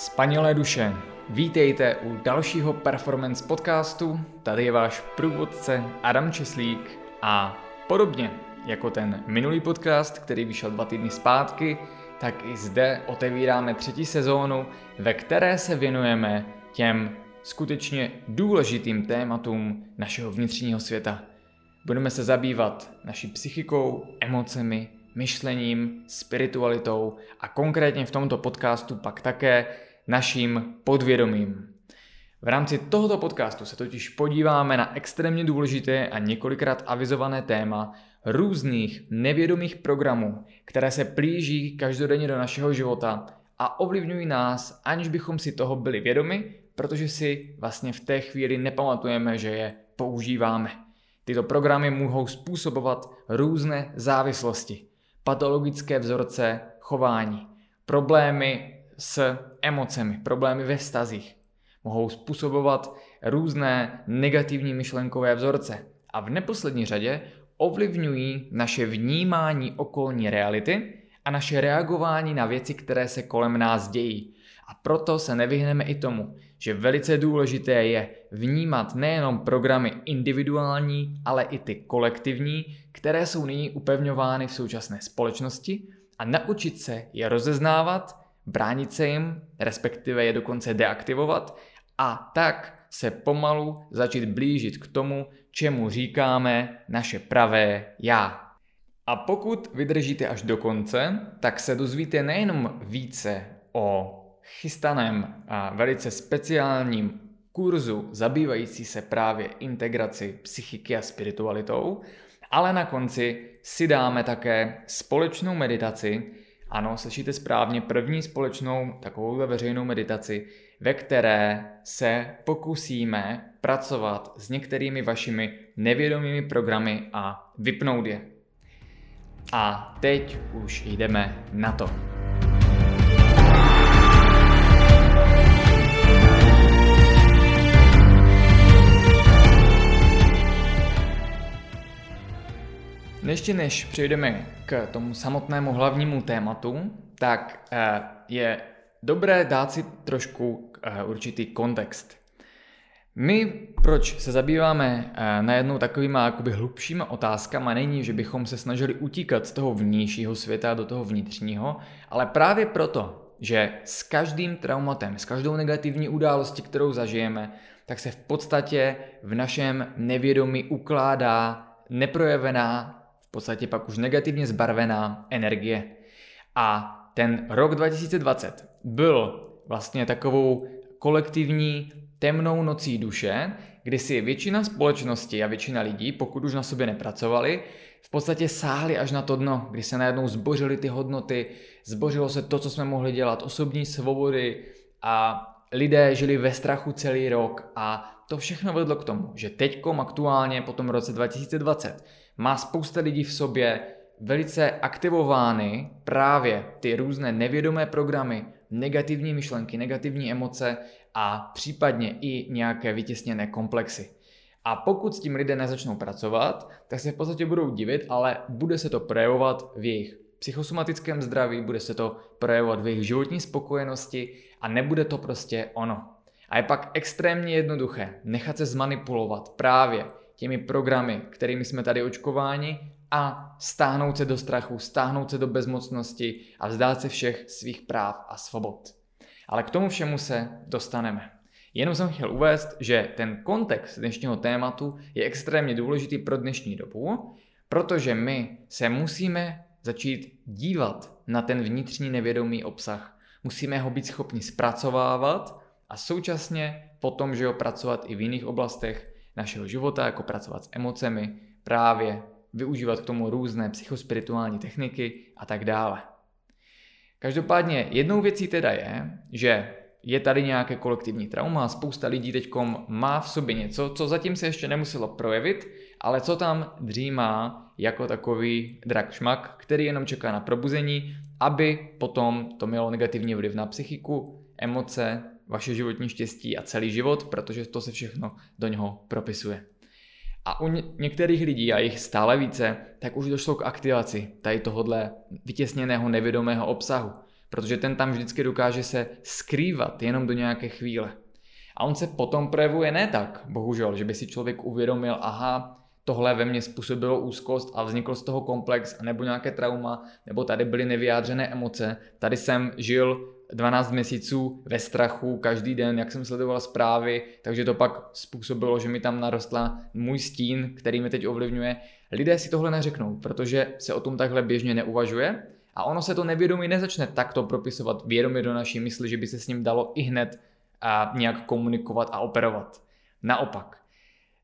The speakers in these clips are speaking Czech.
Spanilé duše, vítejte u dalšího performance podcastu. Tady je váš průvodce Adam Česlík a podobně jako ten minulý podcast, který vyšel dva týdny zpátky, tak i zde otevíráme třetí sezónu, ve které se věnujeme těm skutečně důležitým tématům našeho vnitřního světa. Budeme se zabývat naší psychikou, emocemi, myšlením, spiritualitou a konkrétně v tomto podcastu pak také naším podvědomím. V rámci tohoto podcastu se totiž podíváme na extrémně důležité a několikrát avizované téma různých nevědomých programů, které se plíží každodenně do našeho života a ovlivňují nás, aniž bychom si toho byli vědomi, protože si vlastně v té chvíli nepamatujeme, že je používáme. Tyto programy mohou způsobovat různé závislosti, patologické vzorce chování, problémy s emocemi, problémy ve vztazích. Mohou způsobovat různé negativní myšlenkové vzorce a v neposlední řadě ovlivňují naše vnímání okolní reality a naše reagování na věci, které se kolem nás dějí. A proto se nevyhneme i tomu, že velice důležité je vnímat nejenom programy individuální, ale i ty kolektivní, které jsou nyní upevňovány v současné společnosti a naučit se je rozeznávat bránit se jim, respektive je dokonce deaktivovat a tak se pomalu začít blížit k tomu, čemu říkáme naše pravé já. A pokud vydržíte až do konce, tak se dozvíte nejenom více o chystaném a velice speciálním kurzu zabývající se právě integraci psychiky a spiritualitou, ale na konci si dáme také společnou meditaci, ano, slyšíte správně, první společnou takovou veřejnou meditaci, ve které se pokusíme pracovat s některými vašimi nevědomými programy a vypnout je. A teď už jdeme na to. Ještě než přejdeme k tomu samotnému hlavnímu tématu, tak eh, je dobré dát si trošku eh, určitý kontext. My, proč se zabýváme eh, najednou takovýma jakoby hlubšíma otázkama, není, že bychom se snažili utíkat z toho vnějšího světa do toho vnitřního, ale právě proto, že s každým traumatem, s každou negativní událostí, kterou zažijeme, tak se v podstatě v našem nevědomí ukládá neprojevená v podstatě pak už negativně zbarvená energie. A ten rok 2020 byl vlastně takovou kolektivní temnou nocí duše, kdy si většina společnosti a většina lidí, pokud už na sobě nepracovali, v podstatě sáhli až na to dno, kdy se najednou zbořily ty hodnoty, zbořilo se to, co jsme mohli dělat, osobní svobody a lidé žili ve strachu celý rok a to všechno vedlo k tomu, že teďkom aktuálně po tom roce 2020 má spousta lidí v sobě velice aktivovány právě ty různé nevědomé programy, negativní myšlenky, negativní emoce a případně i nějaké vytěsněné komplexy. A pokud s tím lidé nezačnou pracovat, tak se v podstatě budou divit, ale bude se to projevovat v jejich psychosomatickém zdraví, bude se to projevovat v jejich životní spokojenosti a nebude to prostě ono. A je pak extrémně jednoduché nechat se zmanipulovat právě těmi programy, kterými jsme tady očkováni a stáhnout se do strachu, stáhnout se do bezmocnosti a vzdát se všech svých práv a svobod. Ale k tomu všemu se dostaneme. Jenom jsem chtěl uvést, že ten kontext dnešního tématu je extrémně důležitý pro dnešní dobu, protože my se musíme začít dívat na ten vnitřní nevědomý obsah. Musíme ho být schopni zpracovávat a současně potom, že ho pracovat i v jiných oblastech našeho života, jako pracovat s emocemi, právě využívat k tomu různé psychospirituální techniky a tak dále. Každopádně jednou věcí teda je, že je tady nějaké kolektivní trauma, spousta lidí teď má v sobě něco, co zatím se ještě nemuselo projevit, ale co tam dřímá jako takový drak šmak, který jenom čeká na probuzení, aby potom to mělo negativní vliv na psychiku, emoce, vaše životní štěstí a celý život, protože to se všechno do něho propisuje. A u některých lidí, a jich stále více, tak už došlo k aktivaci tady tohohle vytěsněného nevědomého obsahu. protože ten tam vždycky dokáže se skrývat jenom do nějaké chvíle. A on se potom projevuje ne tak, bohužel, že by si člověk uvědomil, aha, tohle ve mně způsobilo úzkost a vznikl z toho komplex, nebo nějaké trauma, nebo tady byly nevyjádřené emoce, tady jsem žil 12 měsíců ve strachu každý den, jak jsem sledoval zprávy, takže to pak způsobilo, že mi tam narostla můj stín, který mě teď ovlivňuje. Lidé si tohle neřeknou, protože se o tom takhle běžně neuvažuje a ono se to nevědomí nezačne takto propisovat vědomě do naší mysli, že by se s ním dalo i hned a nějak komunikovat a operovat. Naopak,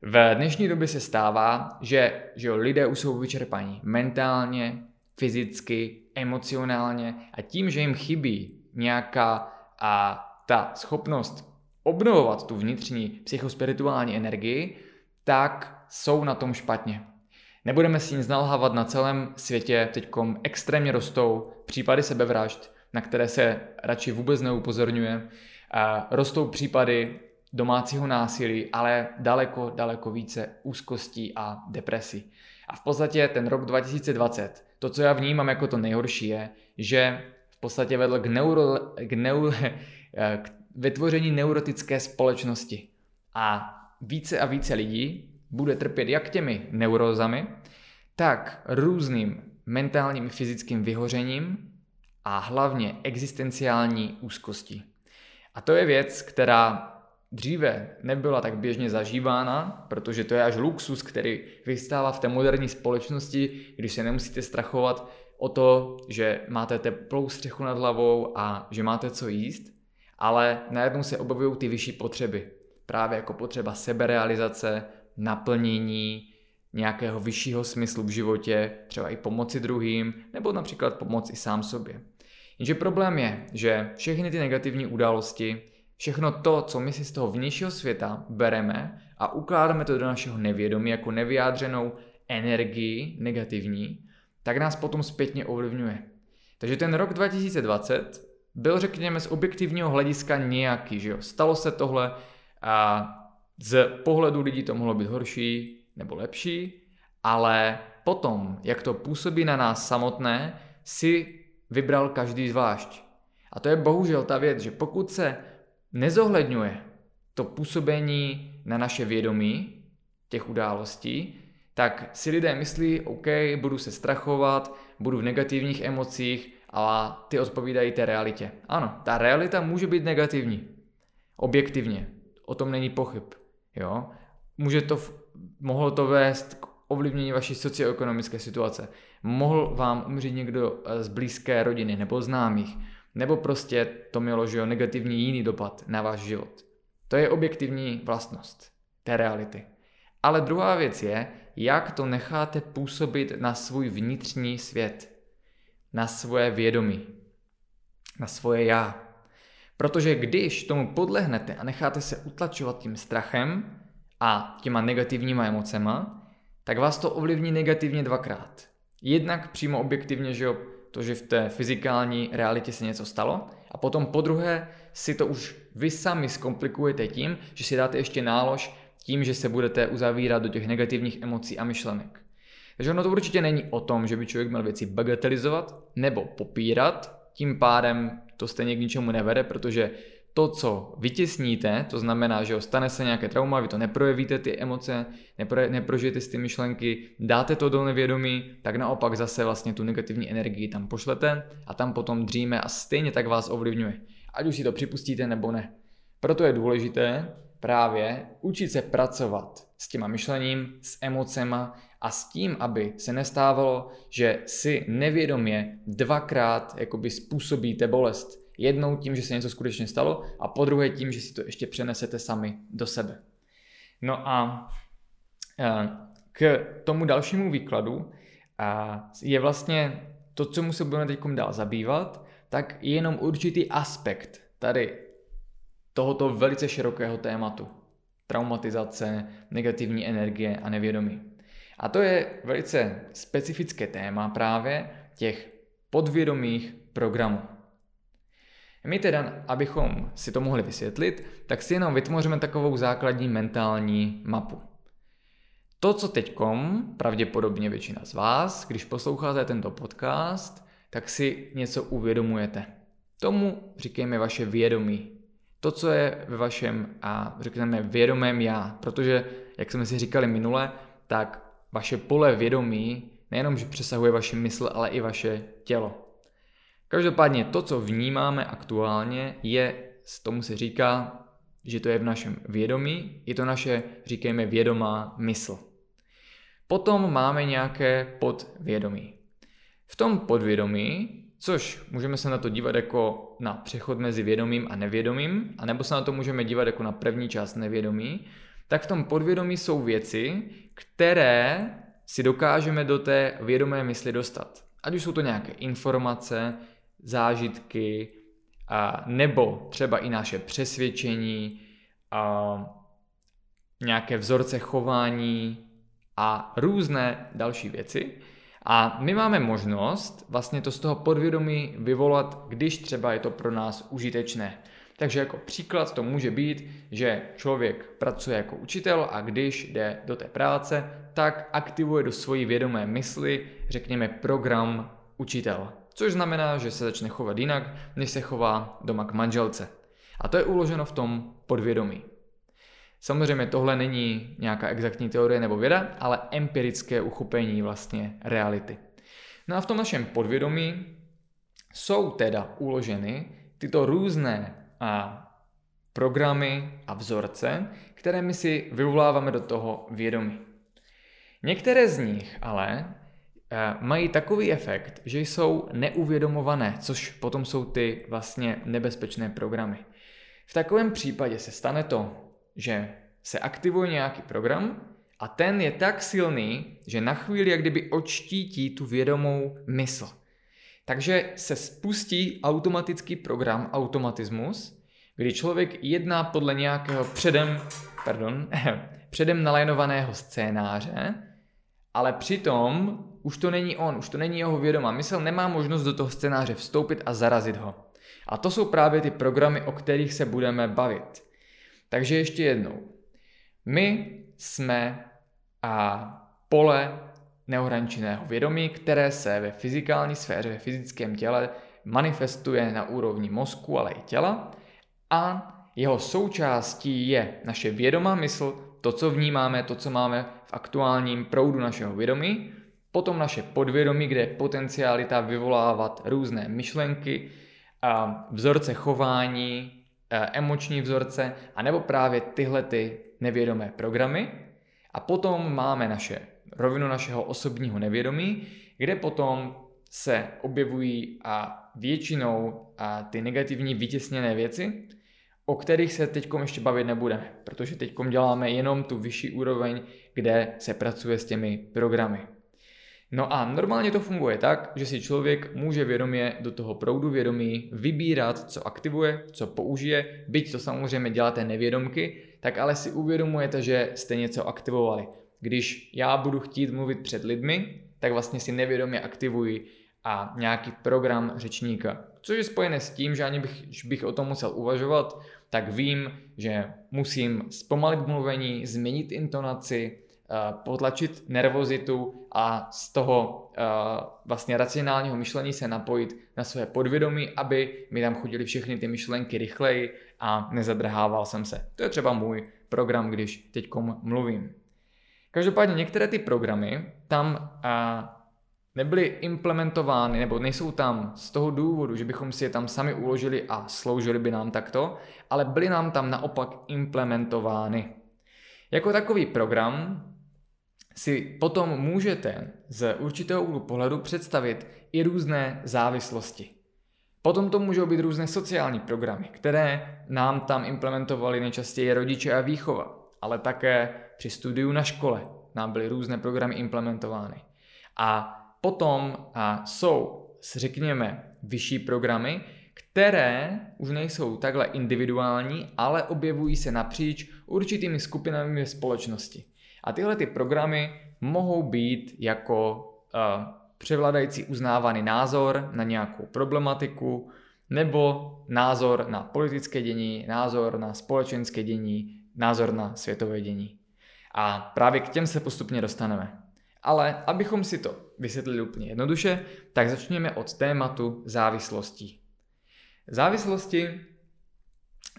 v dnešní době se stává, že, že lidé už jsou vyčerpaní mentálně, fyzicky, emocionálně a tím, že jim chybí nějaká a ta schopnost obnovovat tu vnitřní psychospirituální energii, tak jsou na tom špatně. Nebudeme si nic nalhávat, na celém světě teď extrémně rostou případy sebevražd, na které se radši vůbec neupozorňuje. Rostou případy domácího násilí, ale daleko, daleko více úzkostí a depresí. A v podstatě ten rok 2020, to, co já vnímám jako to nejhorší, je, že v podstatě vedl k, neuro, k, neu, k vytvoření neurotické společnosti. A více a více lidí bude trpět jak těmi neurozami, tak různým mentálním i fyzickým vyhořením a hlavně existenciální úzkostí. A to je věc, která dříve nebyla tak běžně zažívána, protože to je až luxus, který vystává v té moderní společnosti, když se nemusíte strachovat o to, že máte teplou střechu nad hlavou a že máte co jíst, ale najednou se objevují ty vyšší potřeby. Právě jako potřeba seberealizace, naplnění, nějakého vyššího smyslu v životě, třeba i pomoci druhým, nebo například pomoci sám sobě. Jenže problém je, že všechny ty negativní události, všechno to, co my si z toho vnějšího světa bereme a ukládáme to do našeho nevědomí jako nevyjádřenou energii negativní, tak nás potom zpětně ovlivňuje. Takže ten rok 2020 byl, řekněme, z objektivního hlediska nějaký, že jo. Stalo se tohle a z pohledu lidí to mohlo být horší nebo lepší, ale potom, jak to působí na nás samotné, si vybral každý zvlášť. A to je bohužel ta věc, že pokud se nezohledňuje to působení na naše vědomí těch událostí, tak si lidé myslí, OK, budu se strachovat, budu v negativních emocích a ty odpovídají té realitě. Ano, ta realita může být negativní. Objektivně. O tom není pochyb. Jo? Může to, mohlo to vést k ovlivnění vaší socioekonomické situace. Mohl vám umřít někdo eh, z blízké rodiny nebo známých. Nebo prostě to mělo že jo, negativní jiný dopad na váš život. To je objektivní vlastnost té reality. Ale druhá věc je, jak to necháte působit na svůj vnitřní svět, na svoje vědomí, na svoje já. Protože když tomu podlehnete a necháte se utlačovat tím strachem a těma negativníma emocema, tak vás to ovlivní negativně dvakrát. Jednak přímo objektivně, že jo, to, že v té fyzikální realitě se něco stalo, a potom po druhé si to už vy sami zkomplikujete tím, že si dáte ještě nálož tím, že se budete uzavírat do těch negativních emocí a myšlenek. Takže ono to určitě není o tom, že by člověk měl věci bagatelizovat nebo popírat, tím pádem to stejně k ničemu nevede, protože to, co vytěsníte, to znamená, že stane se nějaké trauma, vy to neprojevíte ty emoce, nepro, neprožijete si ty myšlenky, dáte to do nevědomí, tak naopak zase vlastně tu negativní energii tam pošlete a tam potom dříme a stejně tak vás ovlivňuje. Ať už si to připustíte nebo ne. Proto je důležité právě učit se pracovat s těma myšlením, s emocema a s tím, aby se nestávalo, že si nevědomě dvakrát jakoby způsobíte bolest. Jednou tím, že se něco skutečně stalo a po druhé tím, že si to ještě přenesete sami do sebe. No a e, k tomu dalšímu výkladu je vlastně to, co mu se budeme teď dál zabývat, tak je jenom určitý aspekt tady tohoto velice širokého tématu. Traumatizace, negativní energie a nevědomí. A to je velice specifické téma právě těch podvědomých programů. My teda, abychom si to mohli vysvětlit, tak si jenom vytvoříme takovou základní mentální mapu. To, co teďkom, pravděpodobně většina z vás, když posloucháte tento podcast, tak si něco uvědomujete. Tomu říkejme vaše vědomí. To, co je ve vašem, a řekneme, vědomém já. Protože, jak jsme si říkali minule, tak vaše pole vědomí nejenom, že přesahuje vaše mysl, ale i vaše tělo. Každopádně to, co vnímáme aktuálně, je, tomu se říká, že to je v našem vědomí, je to naše, říkejme, vědomá mysl. Potom máme nějaké podvědomí. V tom podvědomí, což můžeme se na to dívat jako na přechod mezi vědomím a nevědomím, anebo se na to můžeme dívat jako na první část nevědomí, tak v tom podvědomí jsou věci, které si dokážeme do té vědomé mysli dostat. Ať už jsou to nějaké informace, zážitky, a nebo třeba i naše přesvědčení, a nějaké vzorce chování a různé další věci. A my máme možnost vlastně to z toho podvědomí vyvolat, když třeba je to pro nás užitečné. Takže jako příklad to může být, že člověk pracuje jako učitel a když jde do té práce, tak aktivuje do svojí vědomé mysli, řekněme, program učitel. Což znamená, že se začne chovat jinak, než se chová doma k manželce. A to je uloženo v tom podvědomí. Samozřejmě tohle není nějaká exaktní teorie nebo věda, ale empirické uchopení vlastně reality. No a v tom našem podvědomí jsou teda uloženy tyto různé a programy a vzorce, které my si vyvoláváme do toho vědomí. Některé z nich ale eh, mají takový efekt, že jsou neuvědomované, což potom jsou ty vlastně nebezpečné programy. V takovém případě se stane to, že se aktivuje nějaký program a ten je tak silný, že na chvíli jak kdyby odštítí tu vědomou mysl. Takže se spustí automatický program, automatismus, kdy člověk jedná podle nějakého předem, pardon, předem nalajnovaného scénáře, ale přitom už to není on, už to není jeho vědomá mysl, nemá možnost do toho scénáře vstoupit a zarazit ho. A to jsou právě ty programy, o kterých se budeme bavit. Takže ještě jednou. My jsme a pole neohraničeného vědomí, které se ve fyzikální sféře, ve fyzickém těle manifestuje na úrovni mozku, ale i těla a jeho součástí je naše vědomá mysl, to, co vnímáme, to, co máme v aktuálním proudu našeho vědomí, potom naše podvědomí, kde je potenciálita vyvolávat různé myšlenky, vzorce chování, emoční vzorce, anebo právě tyhle ty nevědomé programy. A potom máme naše rovinu našeho osobního nevědomí, kde potom se objevují a většinou a ty negativní vytěsněné věci, o kterých se teď ještě bavit nebudeme, protože teď děláme jenom tu vyšší úroveň, kde se pracuje s těmi programy. No a normálně to funguje tak, že si člověk může vědomě do toho proudu vědomí vybírat, co aktivuje, co použije, byť to samozřejmě děláte nevědomky, tak ale si uvědomujete, že jste něco aktivovali. Když já budu chtít mluvit před lidmi, tak vlastně si nevědomě aktivuji a nějaký program řečníka. Což je spojené s tím, že ani bych, bych o tom musel uvažovat, tak vím, že musím zpomalit mluvení, změnit intonaci, potlačit nervozitu a z toho eh, vlastně racionálního myšlení se napojit na své podvědomí, aby mi tam chodily všechny ty myšlenky rychleji a nezadrhával jsem se. To je třeba můj program, když teď mluvím. Každopádně některé ty programy tam eh, nebyly implementovány nebo nejsou tam z toho důvodu, že bychom si je tam sami uložili a sloužili by nám takto, ale byly nám tam naopak implementovány. Jako takový program si potom můžete z určitého úhlu pohledu představit i různé závislosti. Potom to můžou být různé sociální programy, které nám tam implementovali nejčastěji rodiče a výchova, ale také při studiu na škole nám byly různé programy implementovány. A potom a jsou, řekněme, vyšší programy, které už nejsou takhle individuální, ale objevují se napříč určitými skupinami v společnosti. A tyhle ty programy mohou být jako uh, převládající uznávaný názor na nějakou problematiku, nebo názor na politické dění, názor na společenské dění, názor na světové dění. A právě k těm se postupně dostaneme. Ale abychom si to vysvětlili úplně jednoduše, tak začněme od tématu závislostí. Závislosti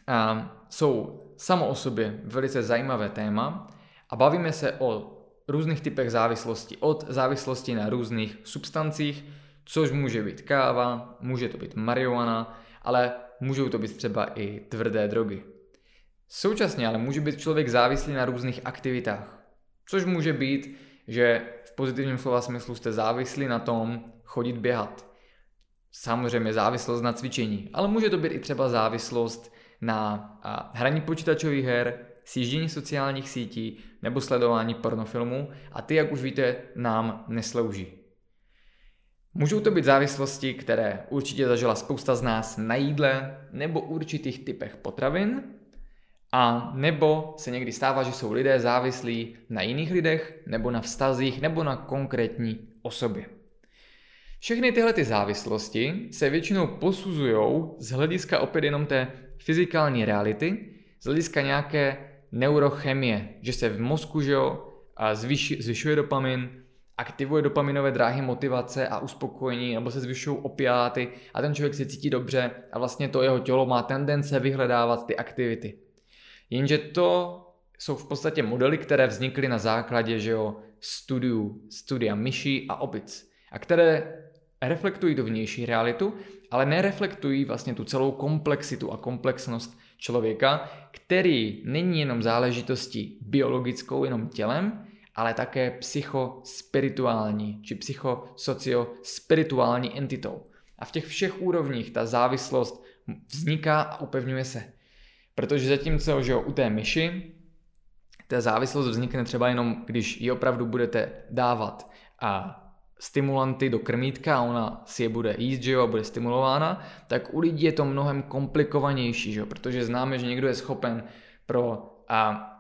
a, jsou samo o sobě velice zajímavé téma a bavíme se o různých typech závislosti. Od závislosti na různých substancích, což může být káva, může to být marihuana, ale můžou to být třeba i tvrdé drogy. Současně ale může být člověk závislý na různých aktivitách, což může být, že v pozitivním slova smyslu jste závislí na tom chodit běhat. Samozřejmě závislost na cvičení, ale může to být i třeba závislost na hraní počítačových her, sjíždění sociálních sítí nebo sledování pornofilmů a ty, jak už víte, nám neslouží. Můžou to být závislosti, které určitě zažila spousta z nás na jídle nebo určitých typech potravin, a nebo se někdy stává, že jsou lidé závislí na jiných lidech, nebo na vztazích, nebo na konkrétní osobě. Všechny tyhle ty závislosti se většinou posuzují z hlediska opět jenom té fyzikální reality, z hlediska nějaké neurochemie, že se v mozku že jo, zvyšuje dopamin, aktivuje dopaminové dráhy motivace a uspokojení, nebo se zvyšují opiáty a ten člověk se cítí dobře a vlastně to jeho tělo má tendence vyhledávat ty aktivity. Jenže to jsou v podstatě modely, které vznikly na základě že jo, studiu, studia myší a opic a které reflektují tu vnější realitu, ale nereflektují vlastně tu celou komplexitu a komplexnost člověka, který není jenom záležitostí biologickou, jenom tělem, ale také psychospirituální či psychosociospirituální entitou. A v těch všech úrovních ta závislost vzniká a upevňuje se. Protože zatímco že jo, u té myši ta závislost vznikne třeba jenom, když ji opravdu budete dávat a stimulanty do krmítka a ona si je bude jíst, že jo, a bude stimulována, tak u lidí je to mnohem komplikovanější, že jo, protože známe, že někdo je schopen pro a,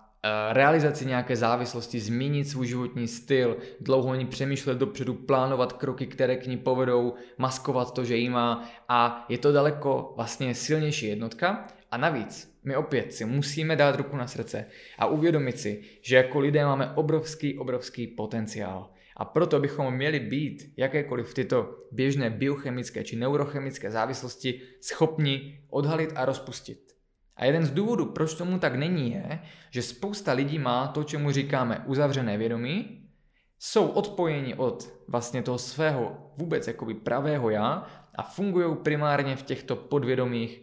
realizaci nějaké závislosti změnit svůj životní styl, dlouho ní přemýšlet dopředu, plánovat kroky, které k ní povedou, maskovat to, že jí má a je to daleko vlastně silnější jednotka a navíc my opět si musíme dát ruku na srdce a uvědomit si, že jako lidé máme obrovský, obrovský potenciál. A proto bychom měli být jakékoliv tyto běžné biochemické či neurochemické závislosti schopni odhalit a rozpustit. A jeden z důvodů, proč tomu tak není, je, že spousta lidí má to, čemu říkáme uzavřené vědomí, jsou odpojeni od vlastně toho svého vůbec jakoby pravého já a fungují primárně v těchto podvědomých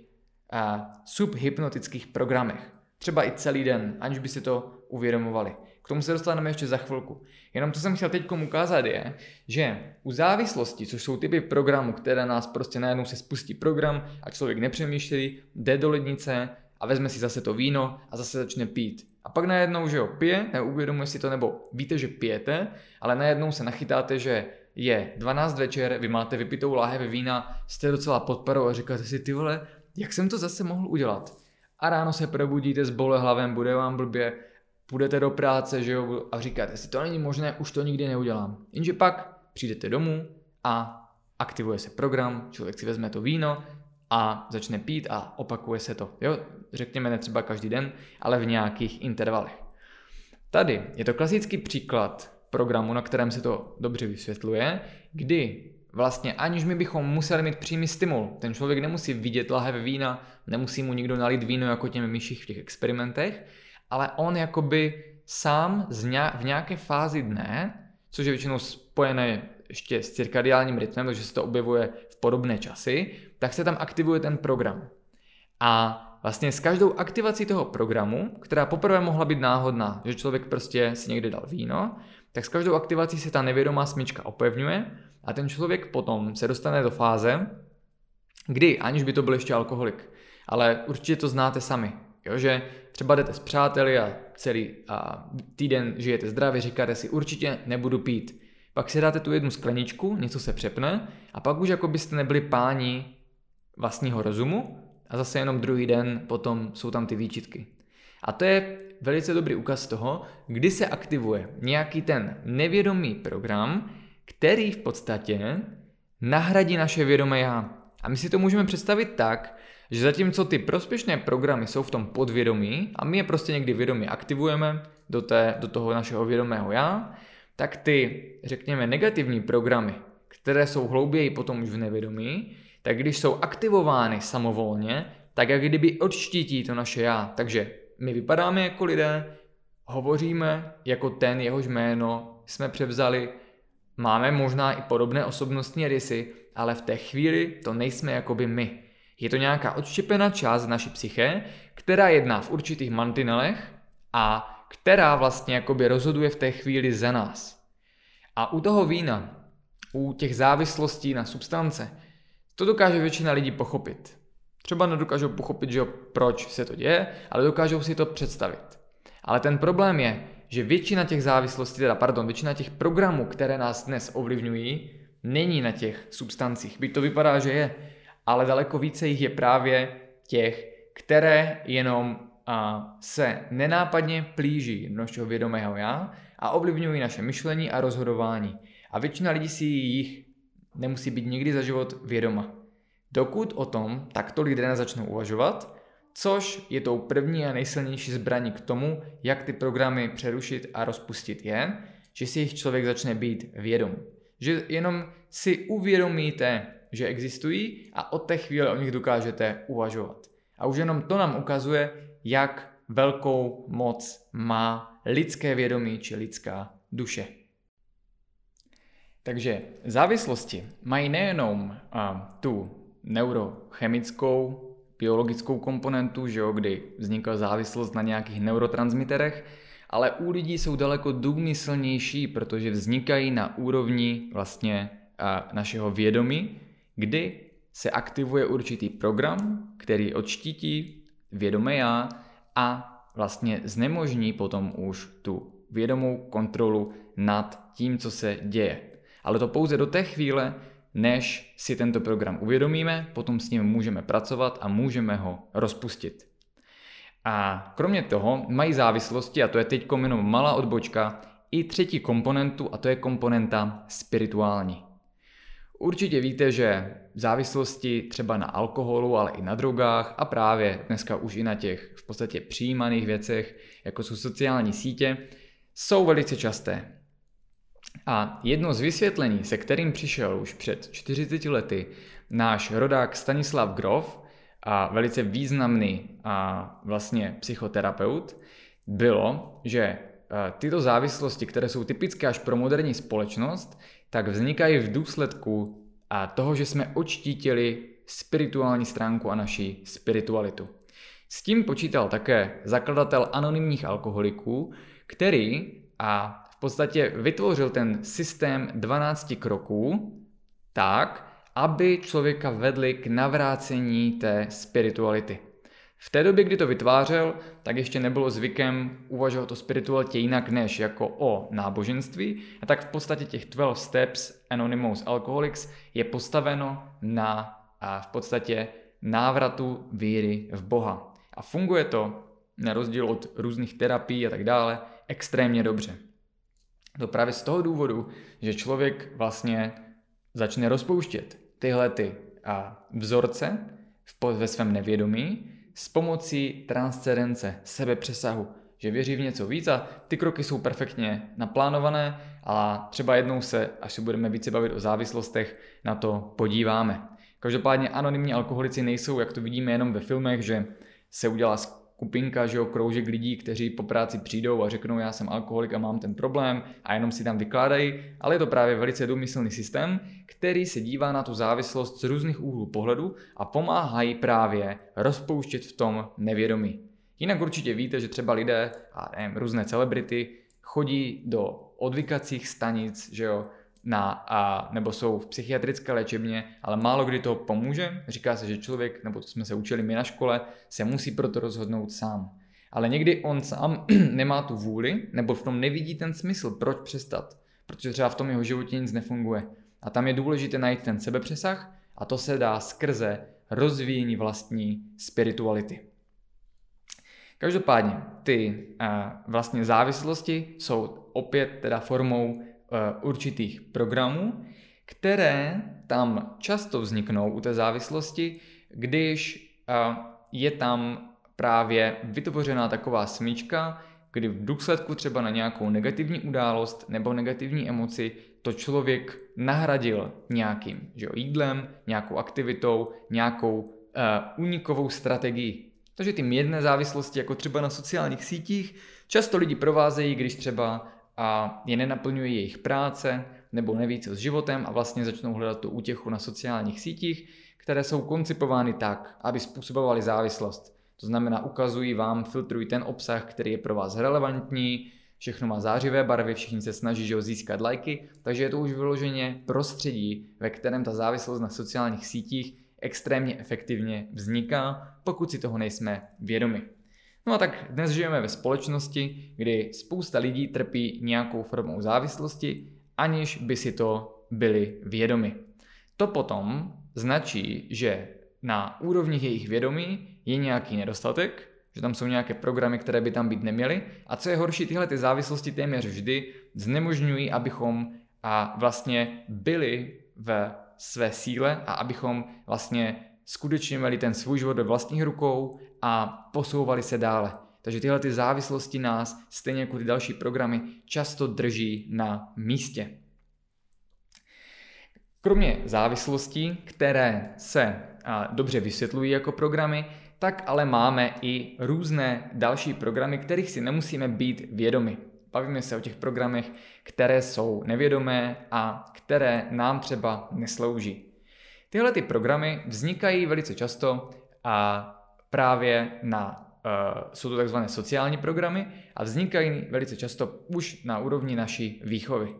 a subhypnotických programech. Třeba i celý den, aniž by si to uvědomovali. K tomu se dostaneme ještě za chvilku. Jenom to jsem chtěl teď ukázat je, že u závislosti, což jsou typy programů, které nás prostě najednou se spustí program a člověk nepřemýšlí, jde do lednice a vezme si zase to víno a zase začne pít. A pak najednou, že jo, pije, neuvědomuje si to, nebo víte, že pijete, ale najednou se nachytáte, že je 12 večer, vy máte vypitou láhev vína, jste docela pod a říkáte si, ty vole, jak jsem to zase mohl udělat? A ráno se probudíte s bolehlavem, bude vám blbě, půjdete do práce, že jo, a říkáte si, to není možné, už to nikdy neudělám. Jenže pak přijdete domů a aktivuje se program, člověk si vezme to víno a začne pít a opakuje se to. Jo, řekněme ne třeba každý den, ale v nějakých intervalech. Tady je to klasický příklad programu, na kterém se to dobře vysvětluje, kdy vlastně aniž my bychom museli mít přímý stimul. Ten člověk nemusí vidět lahev vína, nemusí mu nikdo nalít víno jako těm myších v těch experimentech, ale on jakoby sám v nějaké fázi dne, což je většinou spojené ještě s cirkadiálním rytmem, protože se to objevuje v podobné časy, tak se tam aktivuje ten program. A vlastně s každou aktivací toho programu, která poprvé mohla být náhodná, že člověk prostě si někde dal víno, tak s každou aktivací se ta nevědomá smyčka opevňuje a ten člověk potom se dostane do fáze, kdy, aniž by to byl ještě alkoholik, ale určitě to znáte sami, jo, že třeba jdete s přáteli a celý a týden žijete zdravě, říkáte si určitě nebudu pít. Pak si dáte tu jednu skleničku, něco se přepne a pak už jako byste nebyli páni vlastního rozumu a zase jenom druhý den potom jsou tam ty výčitky. A to je velice dobrý ukaz toho, kdy se aktivuje nějaký ten nevědomý program, který v podstatě nahradí naše vědomé já. A my si to můžeme představit tak, že zatímco ty prospěšné programy jsou v tom podvědomí a my je prostě někdy vědomě aktivujeme do, té, do toho našeho vědomého já, tak ty, řekněme, negativní programy, které jsou hlouběji potom už v nevědomí, tak když jsou aktivovány samovolně, tak jak kdyby odštítí to naše já. Takže my vypadáme jako lidé, hovoříme jako ten, jehož jméno jsme převzali, máme možná i podobné osobnostní rysy, ale v té chvíli to nejsme jakoby my. Je to nějaká odštěpená část naší psyché, která jedná v určitých mantinelech a která vlastně jakoby rozhoduje v té chvíli za nás. A u toho vína, u těch závislostí na substance, to dokáže většina lidí pochopit. Třeba nedokážou pochopit, že proč se to děje, ale dokážou si to představit. Ale ten problém je, že většina těch závislostí, teda pardon, většina těch programů, které nás dnes ovlivňují, není na těch substancích. Byť to vypadá, že je, ale daleko více jich je právě těch, které jenom a, se nenápadně plíží našeho vědomého já a ovlivňují naše myšlení a rozhodování. A většina lidí si jich nemusí být nikdy za život vědoma. Dokud o tom takto lidé nezačnou uvažovat, což je tou první a nejsilnější zbraní k tomu, jak ty programy přerušit a rozpustit je, že si jich člověk začne být vědom. Že jenom si uvědomíte, že existují a od té chvíle o nich dokážete uvažovat. A už jenom to nám ukazuje, jak velkou moc má lidské vědomí či lidská duše. Takže závislosti mají nejenom a, tu neurochemickou, biologickou komponentu, že jo, kdy vzniká závislost na nějakých neurotransmiterech, ale u lidí jsou daleko důmyslnější, protože vznikají na úrovni vlastně našeho vědomí, kdy se aktivuje určitý program, který odštítí vědomé já a vlastně znemožní potom už tu vědomou kontrolu nad tím, co se děje. Ale to pouze do té chvíle, než si tento program uvědomíme, potom s ním můžeme pracovat a můžeme ho rozpustit. A kromě toho mají závislosti, a to je teď jenom malá odbočka, i třetí komponentu, a to je komponenta spirituální. Určitě víte, že závislosti třeba na alkoholu, ale i na drogách a právě dneska už i na těch v podstatě přijímaných věcech, jako jsou sociální sítě, jsou velice časté. A jedno z vysvětlení, se kterým přišel už před 40 lety náš rodák Stanislav Grof, a velice významný a vlastně psychoterapeut, bylo, že tyto závislosti, které jsou typické až pro moderní společnost, tak vznikají v důsledku a toho, že jsme odštítili spirituální stránku a naši spiritualitu. S tím počítal také zakladatel anonymních alkoholiků, který a podstatě vytvořil ten systém 12 kroků tak, aby člověka vedli k navrácení té spirituality. V té době, kdy to vytvářel, tak ještě nebylo zvykem uvažovat o spiritualitě jinak než jako o náboženství. A tak v podstatě těch 12 Steps Anonymous Alcoholics je postaveno na a v podstatě návratu víry v Boha. A funguje to, na rozdíl od různých terapií a tak dále, extrémně dobře. To právě z toho důvodu, že člověk vlastně začne rozpouštět tyhle ty a vzorce ve svém nevědomí s pomocí transcendence, sebepřesahu, že věří v něco víc a ty kroky jsou perfektně naplánované a třeba jednou se, až se budeme více bavit o závislostech, na to podíváme. Každopádně anonymní alkoholici nejsou, jak to vidíme jenom ve filmech, že se udělá skupinka, že jo, kroužek lidí, kteří po práci přijdou a řeknou, já jsem alkoholik a mám ten problém a jenom si tam vykládají, ale je to právě velice důmyslný systém, který se dívá na tu závislost z různých úhlů pohledu a pomáhají právě rozpouštět v tom nevědomí. Jinak určitě víte, že třeba lidé a nevím, různé celebrity chodí do odvykacích stanic, že jo, na, a, nebo jsou v psychiatrické léčebně, ale málo kdy to pomůže. Říká se, že člověk, nebo to jsme se učili my na škole, se musí proto rozhodnout sám. Ale někdy on sám nemá tu vůli, nebo v tom nevidí ten smysl, proč přestat. Protože třeba v tom jeho životě nic nefunguje. A tam je důležité najít ten sebepřesah a to se dá skrze rozvíjení vlastní spirituality. Každopádně ty a, vlastně závislosti jsou opět teda formou určitých programů, které tam často vzniknou u té závislosti, když eh, je tam právě vytvořená taková smyčka, kdy v důsledku třeba na nějakou negativní událost nebo negativní emoci to člověk nahradil nějakým že jo, jídlem, nějakou aktivitou, nějakou uh, únikovou strategií. Takže ty mírné závislosti, jako třeba na sociálních sítích, často lidi provázejí, když třeba a je nenaplňuje jejich práce nebo neví co s životem a vlastně začnou hledat tu útěchu na sociálních sítích, které jsou koncipovány tak, aby způsobovaly závislost. To znamená, ukazují vám, filtrují ten obsah, který je pro vás relevantní, všechno má zářivé barvy, všichni se snaží že ho získat lajky, takže je to už vyloženě prostředí, ve kterém ta závislost na sociálních sítích extrémně efektivně vzniká, pokud si toho nejsme vědomi. No a tak dnes žijeme ve společnosti, kdy spousta lidí trpí nějakou formou závislosti, aniž by si to byli vědomi. To potom značí, že na úrovni jejich vědomí je nějaký nedostatek, že tam jsou nějaké programy, které by tam být neměly. A co je horší, tyhle ty závislosti téměř vždy znemožňují, abychom a vlastně byli ve své síle a abychom vlastně skutečně měli ten svůj život do vlastních rukou a posouvali se dále. Takže tyhle ty závislosti nás, stejně jako ty další programy, často drží na místě. Kromě závislostí, které se dobře vysvětlují jako programy, tak ale máme i různé další programy, kterých si nemusíme být vědomi. Bavíme se o těch programech, které jsou nevědomé a které nám třeba neslouží. Tyhle ty programy vznikají velice často a právě na Uh, jsou to takzvané sociální programy a vznikají velice často už na úrovni naší výchovy.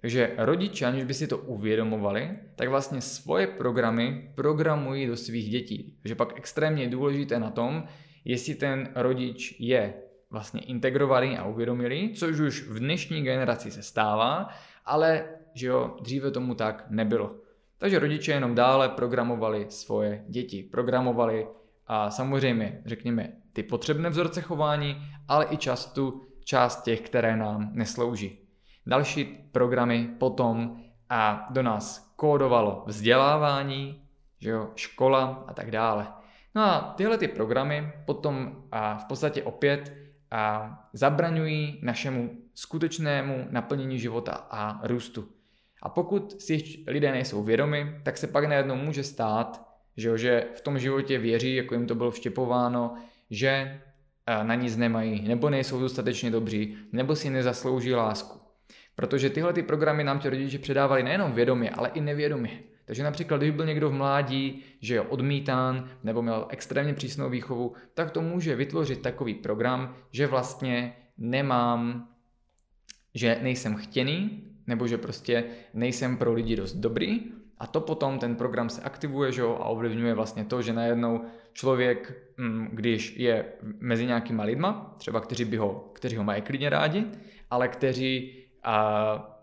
Takže rodiče, aniž by si to uvědomovali, tak vlastně svoje programy programují do svých dětí. Takže pak extrémně důležité na tom, jestli ten rodič je vlastně integrovaný a uvědomilý, což už v dnešní generaci se stává, ale že jo, dříve tomu tak nebylo. Takže rodiče jenom dále programovali svoje děti. Programovali a samozřejmě, řekněme, ty potřebné vzorce chování, ale i často část těch, které nám neslouží. Další programy potom a do nás kódovalo vzdělávání, že jo, škola a tak dále. No a tyhle ty programy potom a v podstatě opět a zabraňují našemu skutečnému naplnění života a růstu. A pokud si lidé nejsou vědomi, tak se pak najednou může stát, že, že v tom životě věří, jako jim to bylo vštěpováno, že na nic nemají, nebo nejsou dostatečně dobří, nebo si nezaslouží lásku. Protože tyhle ty programy nám ti rodiče předávali nejenom vědomě, ale i nevědomě. Takže například, když byl někdo v mládí, že je odmítán nebo měl extrémně přísnou výchovu, tak to může vytvořit takový program, že vlastně nemám, že nejsem chtěný, nebo že prostě nejsem pro lidi dost dobrý, a to potom ten program se aktivuje že jo, a ovlivňuje vlastně to, že najednou člověk, mm, když je mezi nějakýma lidma, třeba kteří, by ho, kteří ho mají klidně rádi, ale kteří a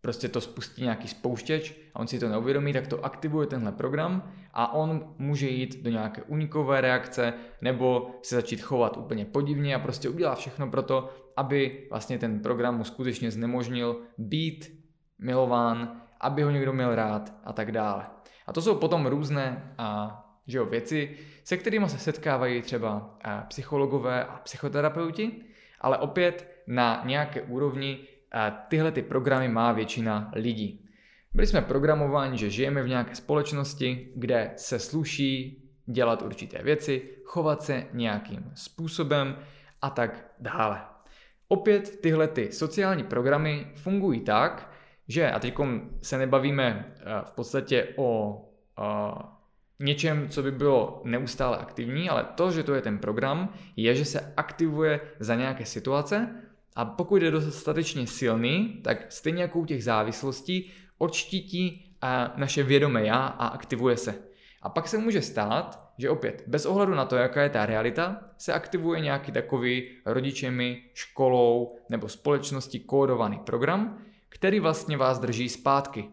prostě to spustí nějaký spouštěč a on si to neuvědomí, tak to aktivuje tenhle program a on může jít do nějaké unikové reakce nebo se začít chovat úplně podivně a prostě udělá všechno pro to, aby vlastně ten program mu skutečně znemožnil být milován, aby ho někdo měl rád a tak dále. A to jsou potom různé a, že jo, věci, se kterými se setkávají třeba psychologové a psychoterapeuti, ale opět na nějaké úrovni tyhle ty programy má většina lidí. Byli jsme programováni, že žijeme v nějaké společnosti, kde se sluší dělat určité věci, chovat se nějakým způsobem a tak dále. Opět tyhle ty sociální programy fungují tak, že, a teď se nebavíme eh, v podstatě o eh, něčem, co by bylo neustále aktivní, ale to, že to je ten program, je, že se aktivuje za nějaké situace a pokud je dostatečně silný, tak stejně jako u těch závislostí odštítí naše vědomé já a aktivuje se. A pak se může stát, že opět, bez ohledu na to, jaká je ta realita, se aktivuje nějaký takový rodičemi, školou nebo společností kódovaný program, který vlastně vás drží zpátky.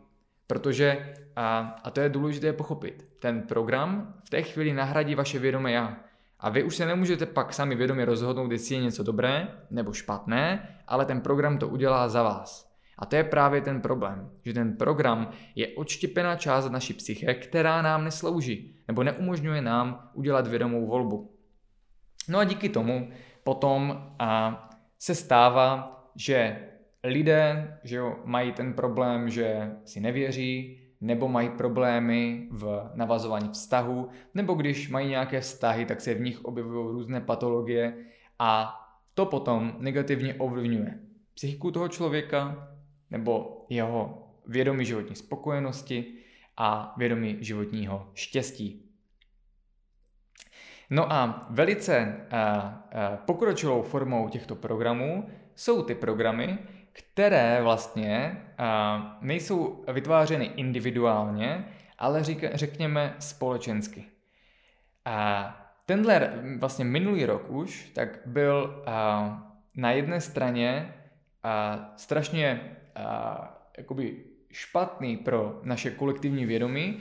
Protože, a, a to je důležité pochopit, ten program v té chvíli nahradí vaše vědomé já. A vy už se nemůžete pak sami vědomě rozhodnout, jestli je něco dobré nebo špatné, ale ten program to udělá za vás. A to je právě ten problém, že ten program je odštěpená část naší psyche, která nám neslouží nebo neumožňuje nám udělat vědomou volbu. No a díky tomu potom a, se stává, že lidé že jo, mají ten problém, že si nevěří, nebo mají problémy v navazování vztahu, nebo když mají nějaké vztahy, tak se v nich objevují různé patologie a to potom negativně ovlivňuje psychiku toho člověka nebo jeho vědomí životní spokojenosti a vědomí životního štěstí. No a velice pokročilou formou těchto programů jsou ty programy, které vlastně nejsou vytvářeny individuálně, ale řekněme společensky. A tenhle vlastně minulý rok už tak byl na jedné straně strašně jakoby špatný pro naše kolektivní vědomí,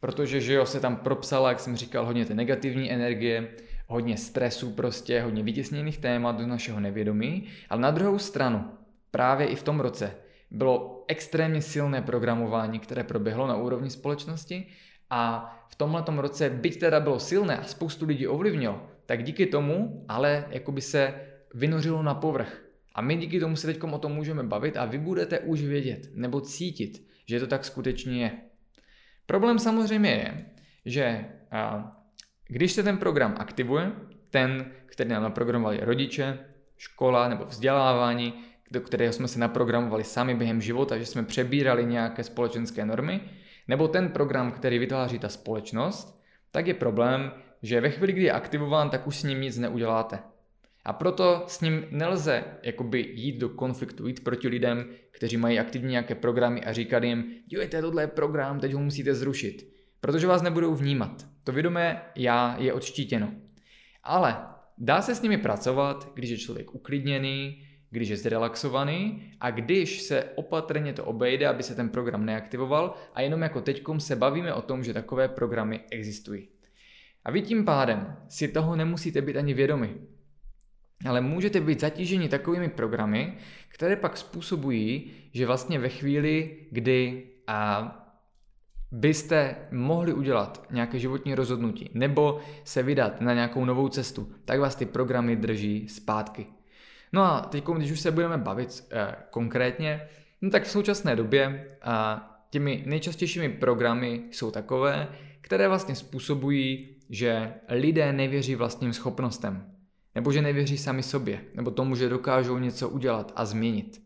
protože že jo, se tam propsala, jak jsem říkal, hodně ty negativní energie, hodně stresu prostě, hodně vytěsněných témat do našeho nevědomí, ale na druhou stranu, právě i v tom roce, bylo extrémně silné programování, které proběhlo na úrovni společnosti a v tomhle roce, byť teda bylo silné a spoustu lidí ovlivnilo, tak díky tomu ale jakoby se vynořilo na povrch. A my díky tomu se teď o tom můžeme bavit a vy budete už vědět nebo cítit, že to tak skutečně je. Problém samozřejmě je, že a, když se ten program aktivuje, ten, který nám naprogramovali rodiče, škola nebo vzdělávání, do kterého jsme se naprogramovali sami během života, že jsme přebírali nějaké společenské normy, nebo ten program, který vytváří ta společnost, tak je problém, že ve chvíli, kdy je aktivován, tak už s ním nic neuděláte. A proto s ním nelze jakoby jít do konfliktu, jít proti lidem, kteří mají aktivní nějaké programy a říkat jim, dívejte, tohle program, teď ho musíte zrušit. Protože vás nebudou vnímat. To vědomé já je odštítěno. Ale dá se s nimi pracovat, když je člověk uklidněný, když je zrelaxovaný a když se opatrně to obejde, aby se ten program neaktivoval a jenom jako teďkom se bavíme o tom, že takové programy existují. A vy tím pádem si toho nemusíte být ani vědomi ale můžete být zatíženi takovými programy, které pak způsobují, že vlastně ve chvíli, kdy a byste mohli udělat nějaké životní rozhodnutí nebo se vydat na nějakou novou cestu, tak vás ty programy drží zpátky. No a teď, když už se budeme bavit eh, konkrétně, no tak v současné době a těmi nejčastějšími programy jsou takové, které vlastně způsobují, že lidé nevěří vlastním schopnostem nebo že nevěří sami sobě, nebo tomu, že dokážou něco udělat a změnit.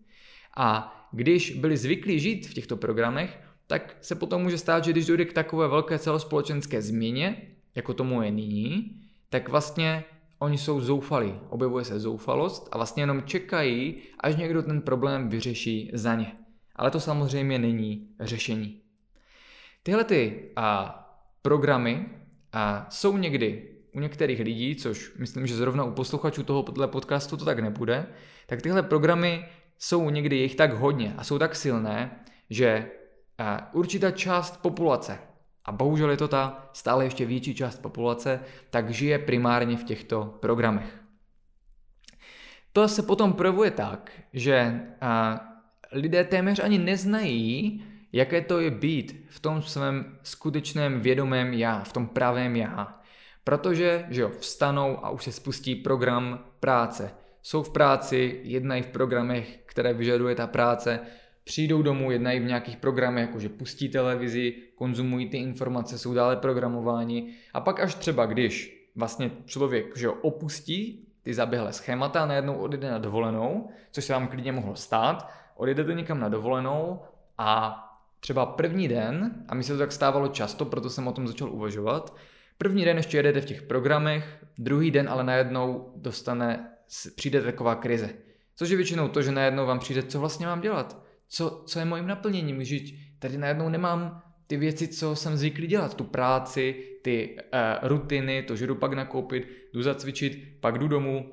A když byli zvyklí žít v těchto programech, tak se potom může stát, že když dojde k takové velké celospolečenské změně, jako tomu je nyní, tak vlastně oni jsou zoufalí, objevuje se zoufalost a vlastně jenom čekají, až někdo ten problém vyřeší za ně. Ale to samozřejmě není řešení. Tyhle ty a, programy a, jsou někdy u některých lidí, což myslím, že zrovna u posluchačů toho podcastu to tak nebude, tak tyhle programy jsou někdy jich tak hodně a jsou tak silné, že určitá část populace, a bohužel je to ta stále ještě větší část populace, tak žije primárně v těchto programech. To se potom projevuje tak, že lidé téměř ani neznají, jaké to je být v tom svém skutečném vědomém já, v tom pravém já. Protože, že jo, vstanou a už se spustí program práce. Jsou v práci, jednají v programech, které vyžaduje ta práce, přijdou domů, jednají v nějakých programech, jakože pustí televizi, konzumují ty informace, jsou dále programováni a pak až třeba, když vlastně člověk že opustí ty zaběhlé schémata a najednou odjede na dovolenou, což se vám klidně mohlo stát, odjedete někam na dovolenou a třeba první den, a mi se to tak stávalo často, proto jsem o tom začal uvažovat, První den ještě jedete v těch programech, druhý den ale najednou dostane, přijde taková krize. Což je většinou to, že najednou vám přijde, co vlastně mám dělat. Co, co je mojím naplněním, že tady najednou nemám ty věci, co jsem zvyklý dělat, tu práci, ty uh, rutiny, to, že jdu pak nakoupit, jdu zacvičit, pak jdu domů,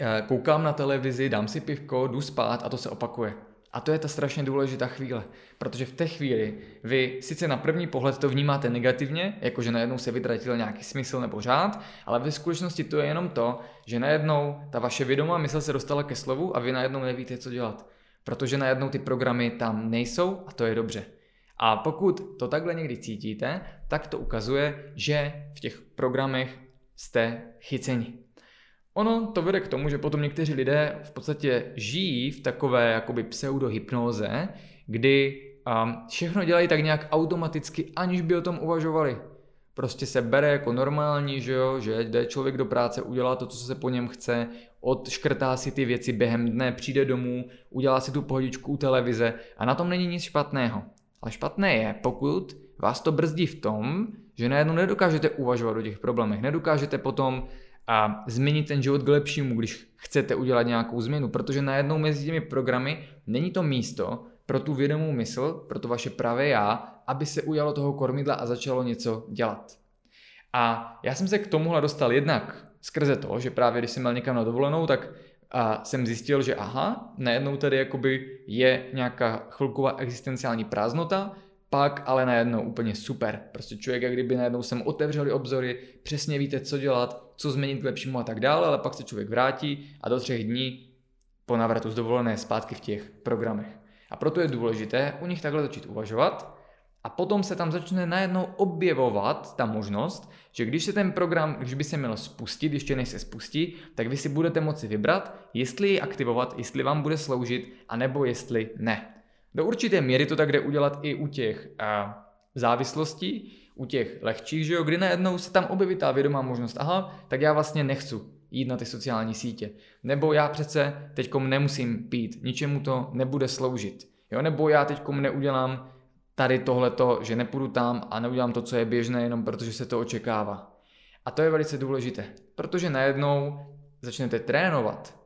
uh, koukám na televizi, dám si pivko, jdu spát a to se opakuje. A to je ta strašně důležitá chvíle, protože v té chvíli vy sice na první pohled to vnímáte negativně, jakože najednou se vytratil nějaký smysl nebo řád, ale ve skutečnosti to je jenom to, že najednou ta vaše vědomá mysl se dostala ke slovu a vy najednou nevíte, co dělat. Protože najednou ty programy tam nejsou a to je dobře. A pokud to takhle někdy cítíte, tak to ukazuje, že v těch programech jste chyceni. Ono to vede k tomu, že potom někteří lidé v podstatě žijí v takové jakoby pseudohypnoze, kdy um, všechno dělají tak nějak automaticky, aniž by o tom uvažovali. Prostě se bere jako normální, že jo, že jde člověk do práce, udělá to, co se po něm chce, odškrtá si ty věci během dne, přijde domů, udělá si tu pohodičku u televize a na tom není nic špatného. Ale špatné je, pokud vás to brzdí v tom, že najednou nedokážete uvažovat o těch problémech, nedokážete potom a změnit ten život k lepšímu, když chcete udělat nějakou změnu, protože najednou mezi těmi programy není to místo pro tu vědomou mysl, pro to vaše pravé já, aby se ujalo toho kormidla a začalo něco dělat. A já jsem se k tomuhle dostal jednak skrze to, že právě když jsem měl někam na dovolenou, tak a jsem zjistil, že aha, najednou tady jakoby je nějaká chvilková existenciální prázdnota, pak ale najednou úplně super. Prostě člověk, jak kdyby najednou jsem otevřeli obzory, přesně víte, co dělat, co změnit k lepšímu a tak dále, ale pak se člověk vrátí a do třech dní po návratu z dovolené zpátky v těch programech. A proto je důležité u nich takhle začít uvažovat a potom se tam začne najednou objevovat ta možnost, že když se ten program, když by se měl spustit, ještě než se spustí, tak vy si budete moci vybrat, jestli ji aktivovat, jestli vám bude sloužit, anebo jestli ne. Do určité míry to tak jde udělat i u těch uh, závislostí, u těch lehčích, že jo, kdy najednou se tam objeví ta vědomá možnost, aha, tak já vlastně nechci jít na ty sociální sítě. Nebo já přece teďkom nemusím pít, ničemu to nebude sloužit. Jo, nebo já teďkom neudělám tady tohleto, že nepůjdu tam a neudělám to, co je běžné, jenom protože se to očekává. A to je velice důležité, protože najednou začnete trénovat,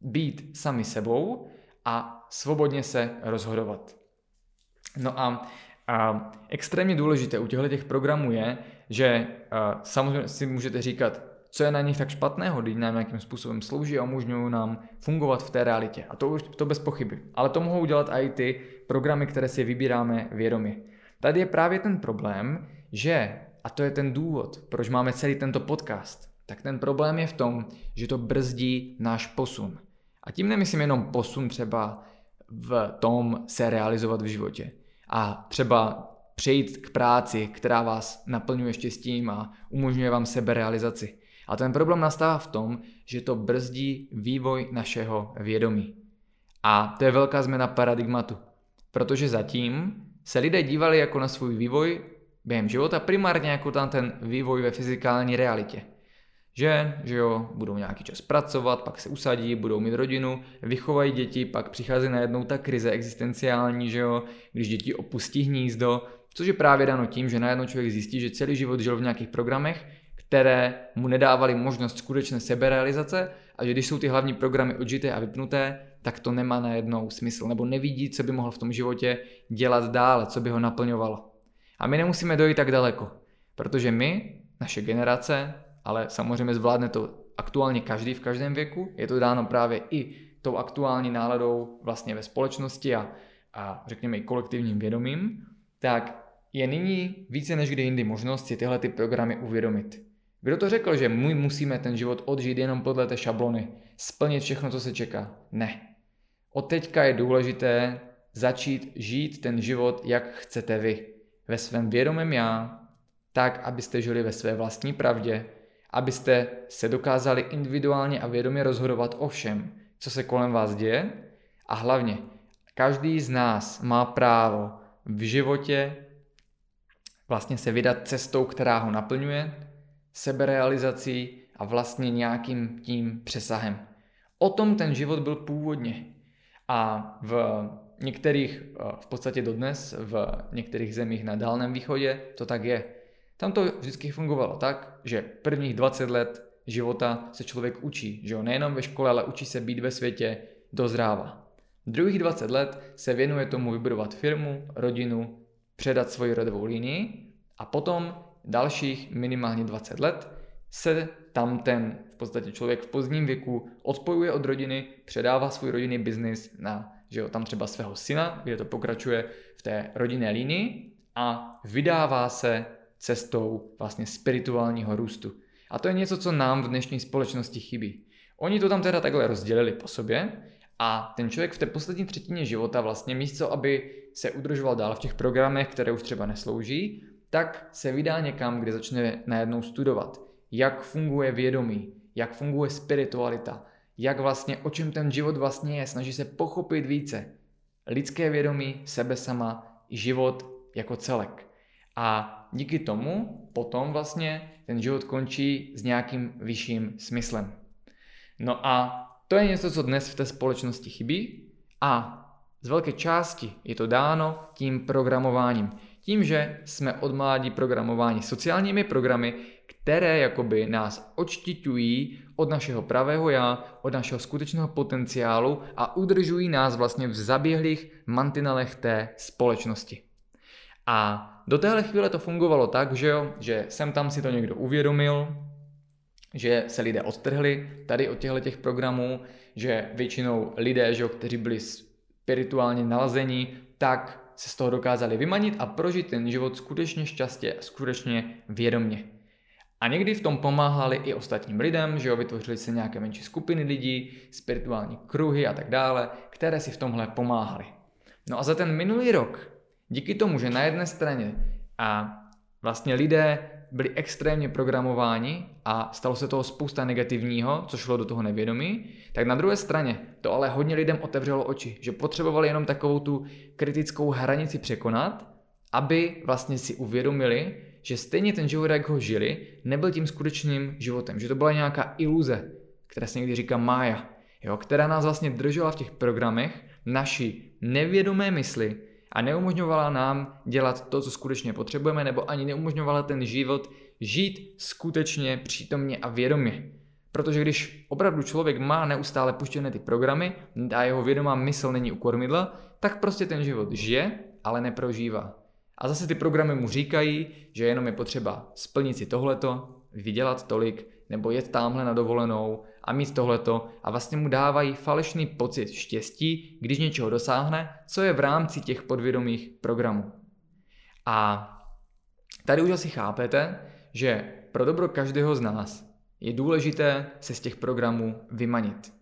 být sami sebou a svobodně se rozhodovat. No a, a extrémně důležité u těchto těch programů je, že a, samozřejmě si můžete říkat, co je na nich tak špatného, když nám nějakým způsobem slouží a umožňují nám fungovat v té realitě. A to už to bez pochyby. Ale to mohou dělat i ty programy, které si vybíráme vědomě. Tady je právě ten problém, že, a to je ten důvod, proč máme celý tento podcast, tak ten problém je v tom, že to brzdí náš posun. A tím nemyslím jenom posun třeba v tom se realizovat v životě. A třeba přejít k práci, která vás naplňuje štěstím a umožňuje vám seberealizaci. A ten problém nastává v tom, že to brzdí vývoj našeho vědomí. A to je velká změna paradigmatu. Protože zatím se lidé dívali jako na svůj vývoj během života primárně jako tam ten vývoj ve fyzikální realitě. Že, že jo, budou nějaký čas pracovat, pak se usadí, budou mít rodinu, vychovají děti, pak přichází najednou ta krize existenciální, že jo, když děti opustí hnízdo, což je právě dano tím, že najednou člověk zjistí, že celý život žil v nějakých programech, které mu nedávaly možnost skutečné seberealizace a že když jsou ty hlavní programy odžité a vypnuté, tak to nemá najednou smysl, nebo nevidí, co by mohl v tom životě dělat dále, co by ho naplňovalo. A my nemusíme dojít tak daleko, protože my, naše generace, ale samozřejmě zvládne to aktuálně každý v každém věku, je to dáno právě i tou aktuální náladou vlastně ve společnosti a, a řekněme i kolektivním vědomím, tak je nyní více než kdy jindy možnost si tyhle ty programy uvědomit. Kdo to řekl, že my musíme ten život odžít jenom podle té šablony, splnit všechno, co se čeká? Ne. Od teďka je důležité začít žít ten život, jak chcete vy. Ve svém vědomém já, tak, abyste žili ve své vlastní pravdě, abyste se dokázali individuálně a vědomě rozhodovat o všem, co se kolem vás děje a hlavně každý z nás má právo v životě vlastně se vydat cestou, která ho naplňuje, seberealizací a vlastně nějakým tím přesahem. O tom ten život byl původně. A v některých, eh, v podstatě dodnes, v některých zemích na Dálném východě to tak je. Tam to vždycky fungovalo tak, že prvních 20 let života se člověk učí, že jo, nejenom ve škole, ale učí se být ve světě, dozrává. Druhých 20 let se věnuje tomu vybudovat firmu, rodinu, předat svoji rodovou linii a potom dalších minimálně 20 let se tam ten v podstatě člověk v pozdním věku odpojuje od rodiny, předává svůj rodinný biznis na že jo, tam třeba svého syna, kde to pokračuje v té rodinné linii a vydává se cestou vlastně spirituálního růstu. A to je něco, co nám v dnešní společnosti chybí. Oni to tam teda takhle rozdělili po sobě a ten člověk v té poslední třetině života vlastně místo, aby se udržoval dál v těch programech, které už třeba neslouží, tak se vydá někam, kde začne najednou studovat, jak funguje vědomí, jak funguje spiritualita, jak vlastně, o čem ten život vlastně je, snaží se pochopit více. Lidské vědomí, sebe sama, život jako celek. A díky tomu potom vlastně ten život končí s nějakým vyšším smyslem. No a to je něco, co dnes v té společnosti chybí a z velké části je to dáno tím programováním. Tím, že jsme od mládí programováni sociálními programy, které jakoby nás odštiťují od našeho pravého já, od našeho skutečného potenciálu a udržují nás vlastně v zaběhlých mantinelech té společnosti. A do téhle chvíle to fungovalo tak, že jo, že sem tam si to někdo uvědomil, že se lidé odtrhli tady od těchto těch programů, že většinou lidé, že jo, kteří byli spirituálně nalazení, tak se z toho dokázali vymanit a prožít ten život skutečně šťastně a skutečně vědomně. A někdy v tom pomáhali i ostatním lidem, že jo, vytvořili se nějaké menší skupiny lidí, spirituální kruhy a tak dále, které si v tomhle pomáhali. No a za ten minulý rok, díky tomu, že na jedné straně a vlastně lidé byli extrémně programováni a stalo se toho spousta negativního, co šlo do toho nevědomí, tak na druhé straně to ale hodně lidem otevřelo oči, že potřebovali jenom takovou tu kritickou hranici překonat, aby vlastně si uvědomili, že stejně ten život, jak ho žili, nebyl tím skutečným životem, že to byla nějaká iluze, která se někdy říká mája, jo, která nás vlastně držela v těch programech, naší nevědomé mysli, a neumožňovala nám dělat to, co skutečně potřebujeme, nebo ani neumožňovala ten život žít skutečně přítomně a vědomě. Protože když opravdu člověk má neustále puštěné ty programy a jeho vědomá mysl není u kormidla, tak prostě ten život žije, ale neprožívá. A zase ty programy mu říkají, že jenom je potřeba splnit si tohleto, vydělat tolik, nebo jet tamhle na dovolenou a mít tohleto a vlastně mu dávají falešný pocit štěstí, když něčeho dosáhne, co je v rámci těch podvědomých programů. A tady už asi chápete, že pro dobro každého z nás je důležité se z těch programů vymanit.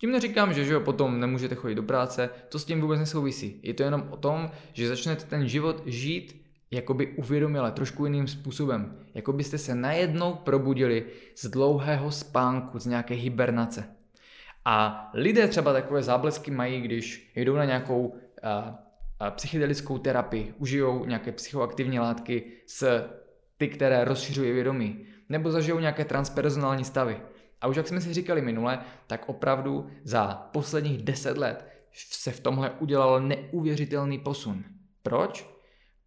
Tím neříkám, že, že jo, potom nemůžete chodit do práce, to s tím vůbec nesouvisí. Je to jenom o tom, že začnete ten život žít jakoby uvědomile, trošku jiným způsobem. Jako byste se najednou probudili z dlouhého spánku, z nějaké hibernace. A lidé třeba takové záblesky mají, když jdou na nějakou a, a psychedelickou terapii, užijou nějaké psychoaktivní látky s ty, které rozšiřují vědomí, nebo zažijou nějaké transpersonální stavy. A už jak jsme si říkali minule, tak opravdu za posledních deset let se v tomhle udělal neuvěřitelný posun. Proč?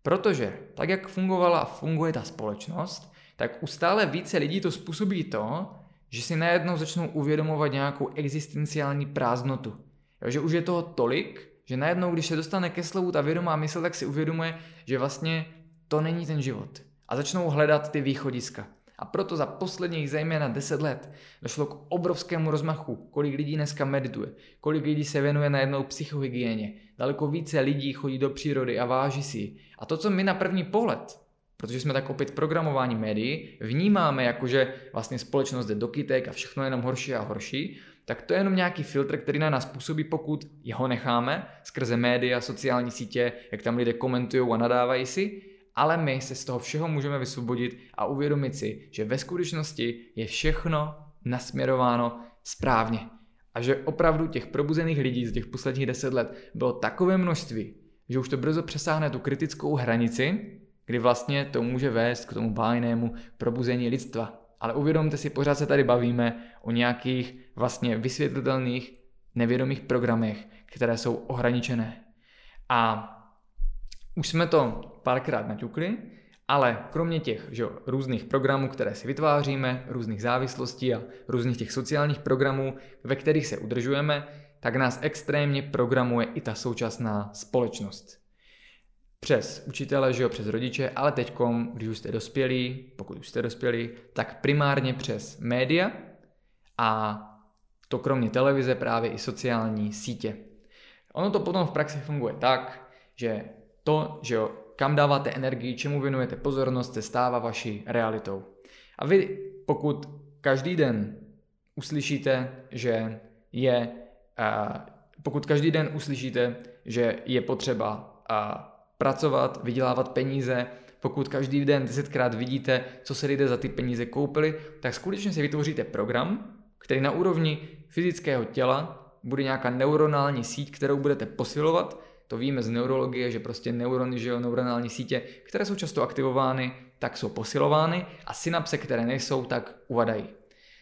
Protože tak, jak fungovala a funguje ta společnost, tak u stále více lidí to způsobí to, že si najednou začnou uvědomovat nějakou existenciální prázdnotu. Jo, že už je toho tolik, že najednou, když se dostane ke slovu ta vědomá mysl, tak si uvědomuje, že vlastně to není ten život. A začnou hledat ty východiska. A proto za posledních zejména 10 let došlo k obrovskému rozmachu, kolik lidí dneska medituje, kolik lidí se věnuje najednou psychohygieně, daleko více lidí chodí do přírody a váží si. A to, co my na první pohled, protože jsme tak opět programování médií, vnímáme jako, že vlastně společnost jde do kytek a všechno je jenom horší a horší, tak to je jenom nějaký filtr, který na nás působí, pokud jeho necháme skrze média, sociální sítě, jak tam lidé komentují a nadávají si, ale my se z toho všeho můžeme vysvobodit a uvědomit si, že ve skutečnosti je všechno nasměrováno správně. A že opravdu těch probuzených lidí z těch posledních deset let bylo takové množství, že už to brzo přesáhne tu kritickou hranici, kdy vlastně to může vést k tomu bájnému probuzení lidstva. Ale uvědomte si, pořád se tady bavíme o nějakých vlastně vysvětlitelných nevědomých programech, které jsou ohraničené. A už jsme to párkrát naťukli, ale kromě těch že, různých programů, které si vytváříme, různých závislostí a různých těch sociálních programů, ve kterých se udržujeme, tak nás extrémně programuje i ta současná společnost. Přes učitele, že jo, přes rodiče, ale teďkom, když už jste dospělí, pokud už jste dospělí, tak primárně přes média a to kromě televize právě i sociální sítě. Ono to potom v praxi funguje tak, že to, že jo, kam dáváte energii, čemu věnujete pozornost, se stává vaší realitou. A vy, pokud každý den uslyšíte, že je, uh, pokud každý den uslyšíte, že je potřeba uh, pracovat, vydělávat peníze, pokud každý den desetkrát vidíte, co se lidé za ty peníze koupili, tak skutečně si vytvoříte program, který na úrovni fyzického těla bude nějaká neuronální síť, kterou budete posilovat. To víme z neurologie, že prostě neurony, že jo, neuronální sítě, které jsou často aktivovány, tak jsou posilovány a synapse, které nejsou, tak uvadají.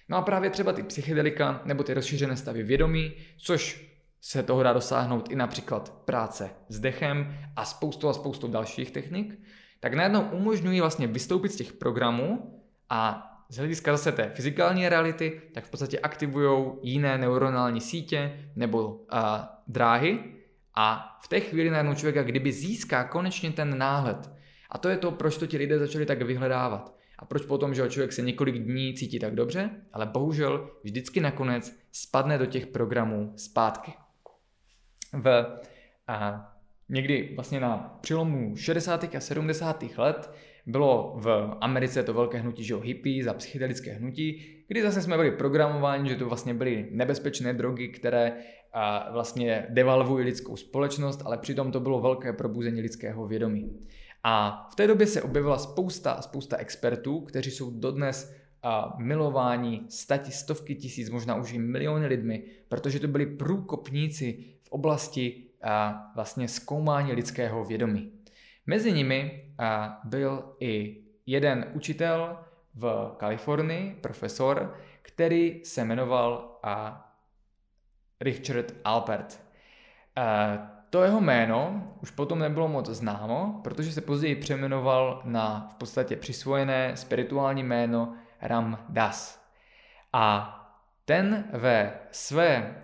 No a právě třeba ty psychedelika nebo ty rozšířené stavy vědomí, což se toho dá dosáhnout i například práce s dechem a spoustu a spoustu dalších technik, tak najednou umožňují vlastně vystoupit z těch programů a z hlediska zase té fyzikální reality, tak v podstatě aktivují jiné neuronální sítě nebo a, dráhy a v té chvíli najednou člověka kdyby získá konečně ten náhled. A to je to, proč to ti lidé začali tak vyhledávat. A proč potom, že člověk se několik dní cítí tak dobře, ale bohužel vždycky nakonec spadne do těch programů zpátky. V a, někdy vlastně na přelomu 60. a 70. let bylo v Americe to velké hnutí, že hippie za psychedelické hnutí, kdy zase jsme byli programováni, že to vlastně byly nebezpečné drogy, které a vlastně devalvují lidskou společnost, ale přitom to bylo velké probuzení lidského vědomí. A v té době se objevila spousta spousta expertů, kteří jsou dodnes a milováni stati, stovky tisíc, možná už i miliony lidmi, protože to byli průkopníci v oblasti a vlastně zkoumání lidského vědomí. Mezi nimi byl i jeden učitel v Kalifornii, profesor, který se jmenoval Richard Alpert. To jeho jméno už potom nebylo moc známo, protože se později přejmenoval na v podstatě přisvojené spirituální jméno Ram Das. A ten ve své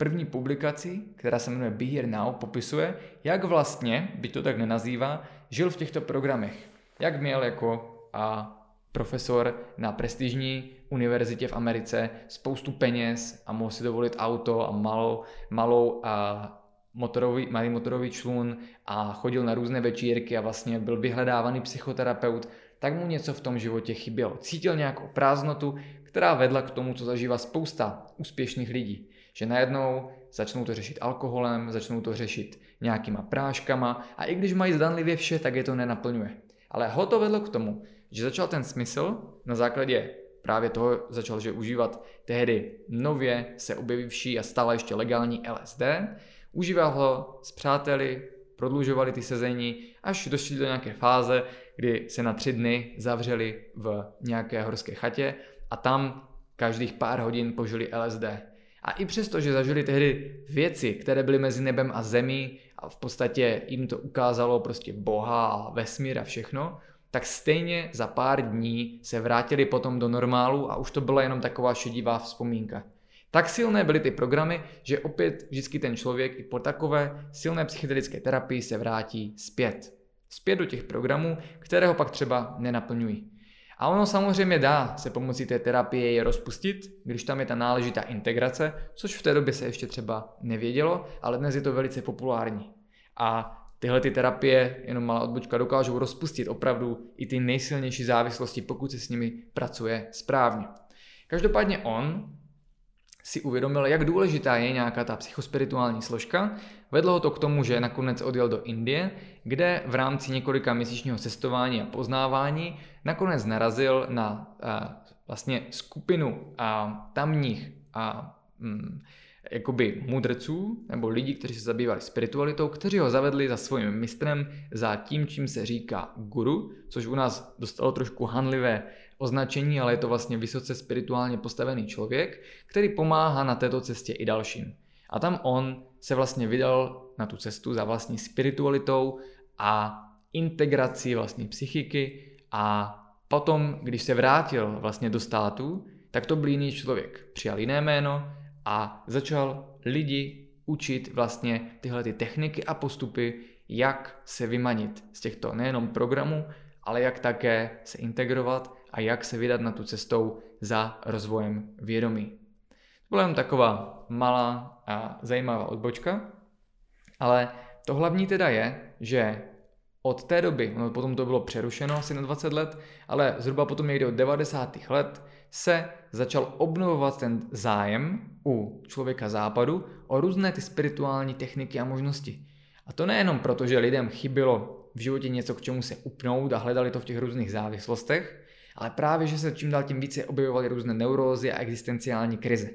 první publikaci, která se jmenuje Be Here Now, popisuje, jak vlastně, byť to tak nenazývá, žil v těchto programech. Jak měl jako a profesor na prestižní univerzitě v Americe spoustu peněz a mohl si dovolit auto a malou, malou a motorový, malý motorový člun a chodil na různé večírky a vlastně byl vyhledávaný psychoterapeut, tak mu něco v tom životě chybělo. Cítil nějakou prázdnotu, která vedla k tomu, co zažívá spousta úspěšných lidí. Že najednou začnou to řešit alkoholem, začnou to řešit nějakýma práškama a i když mají zdanlivě vše, tak je to nenaplňuje. Ale ho to vedlo k tomu, že začal ten smysl na základě právě toho začal, že užívat tehdy nově se objevivší a stále ještě legální LSD, užíval ho s přáteli, prodlužovali ty sezení, až došli do nějaké fáze, kdy se na tři dny zavřeli v nějaké horské chatě a tam každých pár hodin požili LSD. A i přesto, že zažili tehdy věci, které byly mezi nebem a zemí a v podstatě jim to ukázalo prostě Boha a vesmír a všechno, tak stejně za pár dní se vrátili potom do normálu a už to byla jenom taková šedivá vzpomínka. Tak silné byly ty programy, že opět vždycky ten člověk i po takové silné psychedelické terapii se vrátí zpět. Zpět do těch programů, které ho pak třeba nenaplňují. A ono samozřejmě dá se pomocí té terapie je rozpustit, když tam je ta náležitá integrace, což v té době se ještě třeba nevědělo, ale dnes je to velice populární. A tyhle ty terapie, jenom malá odbočka, dokážou rozpustit opravdu i ty nejsilnější závislosti, pokud se s nimi pracuje správně. Každopádně on si uvědomil, jak důležitá je nějaká ta psychospirituální složka. Vedlo ho to k tomu, že nakonec odjel do Indie, kde v rámci několika měsíčního cestování a poznávání nakonec narazil na a, vlastně skupinu a, tamních a, mm, jakoby mudrců nebo lidí, kteří se zabývali spiritualitou, kteří ho zavedli za svým mistrem, za tím, čím se říká guru, což u nás dostalo trošku hanlivé označení, ale je to vlastně vysoce spirituálně postavený člověk, který pomáhá na této cestě i dalším. A tam on se vlastně vydal na tu cestu za vlastní spiritualitou a integrací vlastní psychiky a potom, když se vrátil vlastně do státu, tak to byl jiný člověk. Přijal jiné jméno a začal lidi učit vlastně tyhle ty techniky a postupy, jak se vymanit z těchto nejenom programů, ale jak také se integrovat a jak se vydat na tu cestou za rozvojem vědomí. To byla jen taková malá a zajímavá odbočka, ale to hlavní teda je, že od té doby, no potom to bylo přerušeno asi na 20 let, ale zhruba potom někdy od 90. let se začal obnovovat ten zájem u člověka západu o různé ty spirituální techniky a možnosti. A to nejenom proto, že lidem chybilo v životě něco, k čemu se upnout a hledali to v těch různých závislostech, ale právě, že se čím dál tím více objevovaly různé neurózy a existenciální krize.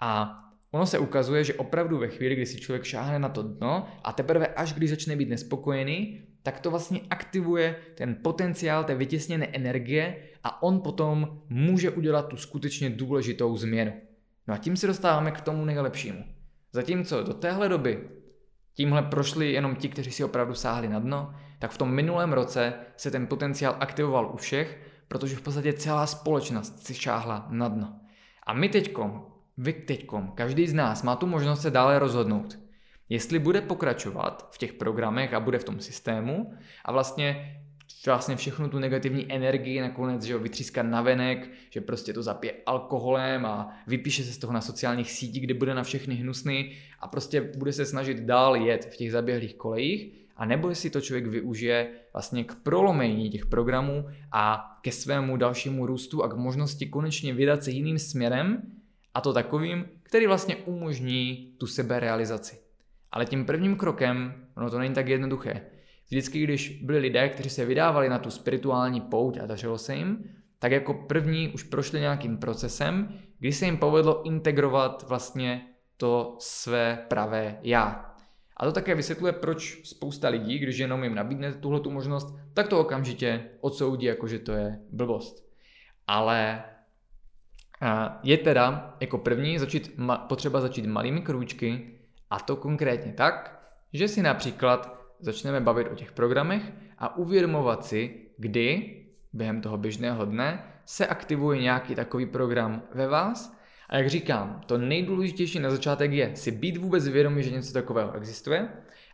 A ono se ukazuje, že opravdu ve chvíli, kdy si člověk šáhne na to dno a teprve až když začne být nespokojený, tak to vlastně aktivuje ten potenciál té vytěsněné energie a on potom může udělat tu skutečně důležitou změnu. No a tím se dostáváme k tomu nejlepšímu. Zatímco do téhle doby tímhle prošli jenom ti, kteří si opravdu sáhli na dno, tak v tom minulém roce se ten potenciál aktivoval u všech, protože v podstatě celá společnost si šáhla na dno. A my teďkom, vy teďkom, každý z nás má tu možnost se dále rozhodnout. Jestli bude pokračovat v těch programech a bude v tom systému a vlastně vlastně všechnu tu negativní energii nakonec že jo, vytřískat na venek, že prostě to zapije alkoholem a vypíše se z toho na sociálních sítích, kde bude na všechny hnusný a prostě bude se snažit dál jet v těch zaběhlých kolejích, a nebo jestli to člověk využije vlastně k prolomení těch programů a ke svému dalšímu růstu a k možnosti konečně vydat se jiným směrem a to takovým, který vlastně umožní tu seberealizaci. Ale tím prvním krokem, ono to není tak jednoduché, Vždycky, když byli lidé, kteří se vydávali na tu spirituální pouť a dařilo se jim, tak jako první už prošli nějakým procesem, kdy se jim povedlo integrovat vlastně to své pravé já. A to také vysvětluje, proč spousta lidí, když jenom jim nabídnete tuhle tu možnost, tak to okamžitě odsoudí, jako že to je blbost. Ale je teda jako první začít, potřeba začít malými krůčky a to konkrétně tak, že si například začneme bavit o těch programech a uvědomovat si, kdy během toho běžného dne se aktivuje nějaký takový program ve vás. A jak říkám, to nejdůležitější na začátek je si být vůbec vědomý, že něco takového existuje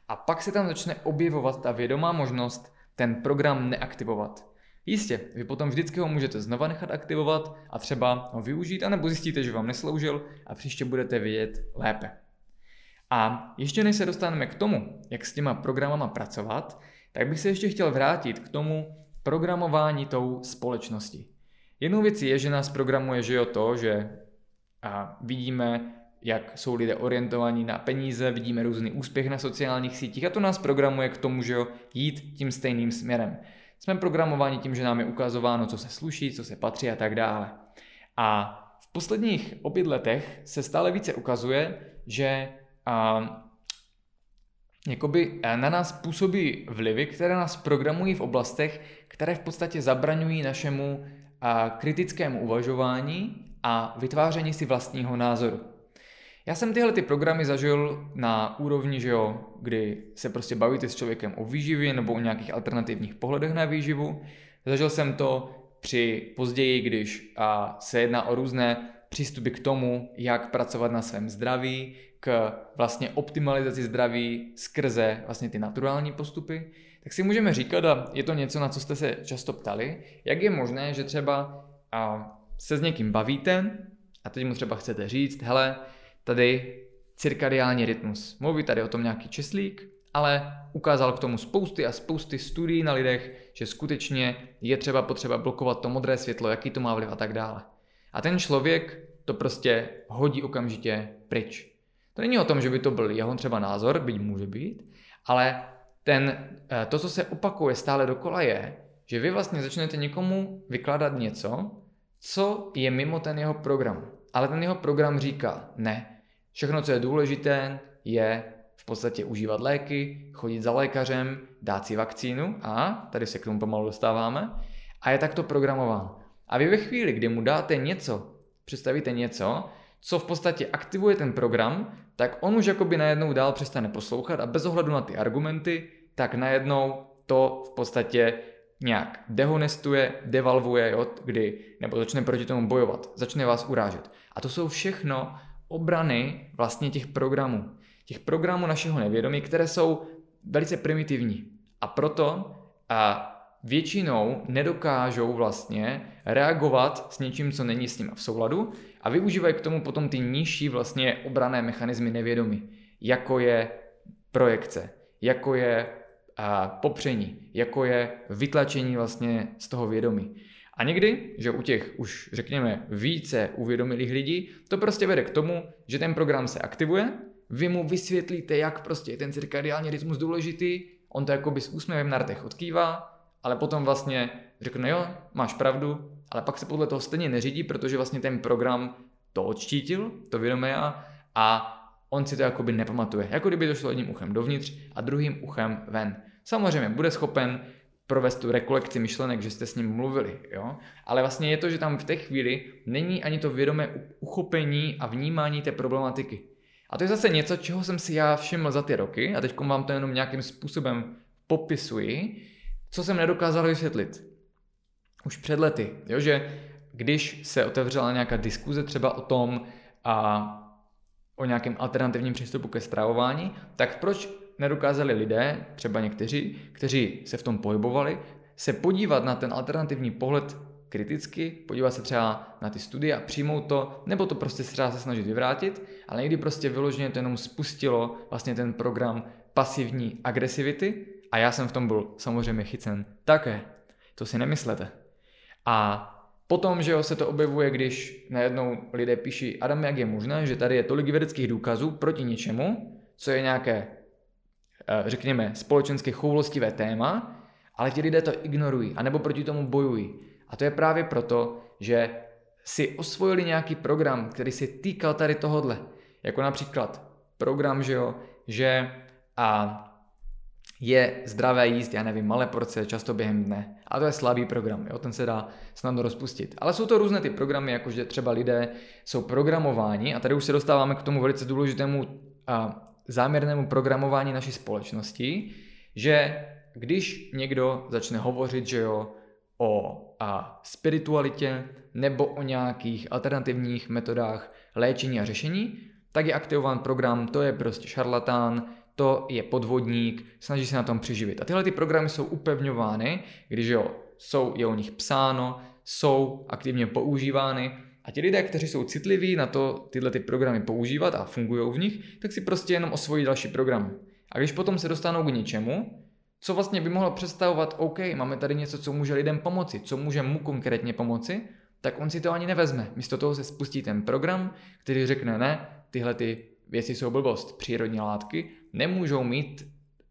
a pak se tam začne objevovat ta vědomá možnost ten program neaktivovat. Jistě, vy potom vždycky ho můžete znova nechat aktivovat a třeba ho využít, anebo zjistíte, že vám nesloužil a příště budete vědět lépe. A ještě než se dostaneme k tomu, jak s těma programama pracovat, tak bych se ještě chtěl vrátit k tomu programování tou společností. Jednou věcí je, že nás programuje, že jo to, že a vidíme, jak jsou lidé orientovaní na peníze, vidíme různý úspěch na sociálních sítích a to nás programuje k tomu, že jo, jít tím stejným směrem. Jsme programováni tím, že nám je ukazováno, co se sluší, co se patří a tak dále. A v posledních opět letech se stále více ukazuje, že a jakoby na nás působí vlivy, které nás programují v oblastech, které v podstatě zabraňují našemu kritickému uvažování a vytváření si vlastního názoru. Já jsem tyhle ty programy zažil na úrovni, že jo, kdy se prostě bavíte s člověkem o výživě nebo o nějakých alternativních pohledech na výživu. Zažil jsem to při později, když a, se jedná o různé přístupy k tomu, jak pracovat na svém zdraví, k vlastně optimalizaci zdraví skrze vlastně ty naturální postupy, tak si můžeme říkat, a je to něco, na co jste se často ptali, jak je možné, že třeba a, se s někým bavíte a teď mu třeba chcete říct, hele, tady cirkadiální rytmus. Mluví tady o tom nějaký česlík, ale ukázal k tomu spousty a spousty studií na lidech, že skutečně je třeba potřeba blokovat to modré světlo, jaký to má vliv a tak dále. A ten člověk to prostě hodí okamžitě pryč. To není o tom, že by to byl jeho třeba názor, byť může být, ale ten, eh, to, co se opakuje stále dokola je, že vy vlastně začnete někomu vykládat něco, co je mimo ten jeho program. Ale ten jeho program říká, ne, všechno, co je důležité, je v podstatě užívat léky, chodit za lékařem, dát si vakcínu a tady se k tomu pomalu dostáváme a je takto programován. A vy ve chvíli, kdy mu dáte něco, představíte něco, co v podstatě aktivuje ten program, tak on už jakoby najednou dál přestane poslouchat a bez ohledu na ty argumenty, tak najednou to v podstatě nějak dehonestuje, devalvuje, jo, kdy, nebo začne proti tomu bojovat, začne vás urážet. A to jsou všechno obrany vlastně těch programů. Těch programů našeho nevědomí, které jsou velice primitivní. A proto a většinou nedokážou vlastně reagovat s něčím, co není s ním v souladu a využívají k tomu potom ty nižší vlastně obrané mechanismy nevědomí, jako je projekce, jako je a, popření, jako je vytlačení vlastně z toho vědomí. A někdy, že u těch už řekněme více uvědomilých lidí, to prostě vede k tomu, že ten program se aktivuje, vy mu vysvětlíte, jak prostě je ten cirkadiální rytmus důležitý on to jakoby s úsměvem na rtech odkývá, ale potom vlastně řekne, jo, máš pravdu, ale pak se podle toho stejně neřídí, protože vlastně ten program to odštítil, to vědomé já, a on si to jakoby nepamatuje. Jako kdyby to šlo jedním uchem dovnitř a druhým uchem ven. Samozřejmě bude schopen provést tu rekolekci myšlenek, že jste s ním mluvili, jo? Ale vlastně je to, že tam v té chvíli není ani to vědomé uchopení a vnímání té problematiky. A to je zase něco, čeho jsem si já všiml za ty roky a teď vám to jenom nějakým způsobem popisuji, co jsem nedokázal vysvětlit. Už před lety, jo? že když se otevřela nějaká diskuze třeba o tom, a o nějakém alternativním přístupu ke stravování, tak proč nedokázali lidé, třeba někteří, kteří se v tom pohybovali, se podívat na ten alternativní pohled kriticky, podívat se třeba na ty studie a přijmout to, nebo to prostě třeba se snažit vyvrátit, ale někdy prostě vyloženě to jenom spustilo vlastně ten program pasivní agresivity a já jsem v tom byl samozřejmě chycen také. To si nemyslete. A Potom, že jo, se to objevuje, když najednou lidé píší, Adam, jak je možné, že tady je tolik vědeckých důkazů proti něčemu, co je nějaké, eh, řekněme, společensky choulostivé téma, ale ti lidé to ignorují, anebo proti tomu bojují. A to je právě proto, že si osvojili nějaký program, který se týkal tady tohodle. Jako například program, že jo, že a je zdravé jíst, já nevím, malé porce, často během dne. A to je slabý program, jo? ten se dá snadno rozpustit. Ale jsou to různé ty programy, jakože třeba lidé jsou programováni, a tady už se dostáváme k tomu velice důležitému a záměrnému programování naší společnosti, že když někdo začne hovořit, že jo, o a spiritualitě nebo o nějakých alternativních metodách léčení a řešení, tak je aktivován program, to je prostě šarlatán, to je podvodník, snaží se na tom přiživit. A tyhle ty programy jsou upevňovány, když jo, jsou, je o nich psáno, jsou aktivně používány a ti lidé, kteří jsou citliví na to tyhle ty programy používat a fungují v nich, tak si prostě jenom osvojí další program. A když potom se dostanou k něčemu, co vlastně by mohlo představovat, OK, máme tady něco, co může lidem pomoci, co může mu konkrétně pomoci, tak on si to ani nevezme. Místo toho se spustí ten program, který řekne, ne, tyhle ty věci jsou blbost, přírodní látky nemůžou mít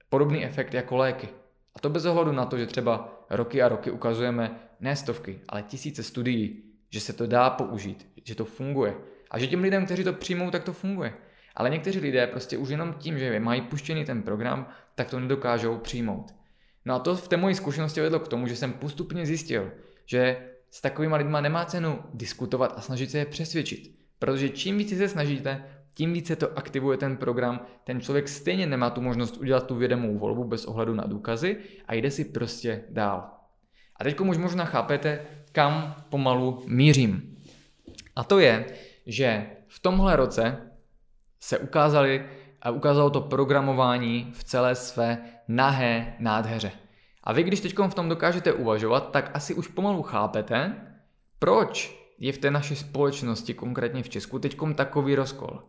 podobný efekt jako léky. A to bez ohledu na to, že třeba roky a roky ukazujeme ne stovky, ale tisíce studií, že se to dá použít, že to funguje. A že těm lidem, kteří to přijmou, tak to funguje. Ale někteří lidé prostě už jenom tím, že mají puštěný ten program, tak to nedokážou přijmout. No a to v té mojí zkušenosti vedlo k tomu, že jsem postupně zjistil, že s takovými lidmi nemá cenu diskutovat a snažit se je přesvědčit. Protože čím víc se snažíte, tím více to aktivuje ten program, ten člověk stejně nemá tu možnost udělat tu vědomou volbu bez ohledu na důkazy a jde si prostě dál. A teď už možná chápete, kam pomalu mířím. A to je, že v tomhle roce se ukázali a ukázalo to programování v celé své nahé nádheře. A vy, když teď v tom dokážete uvažovat, tak asi už pomalu chápete, proč je v té naší společnosti, konkrétně v Česku, teď takový rozkol.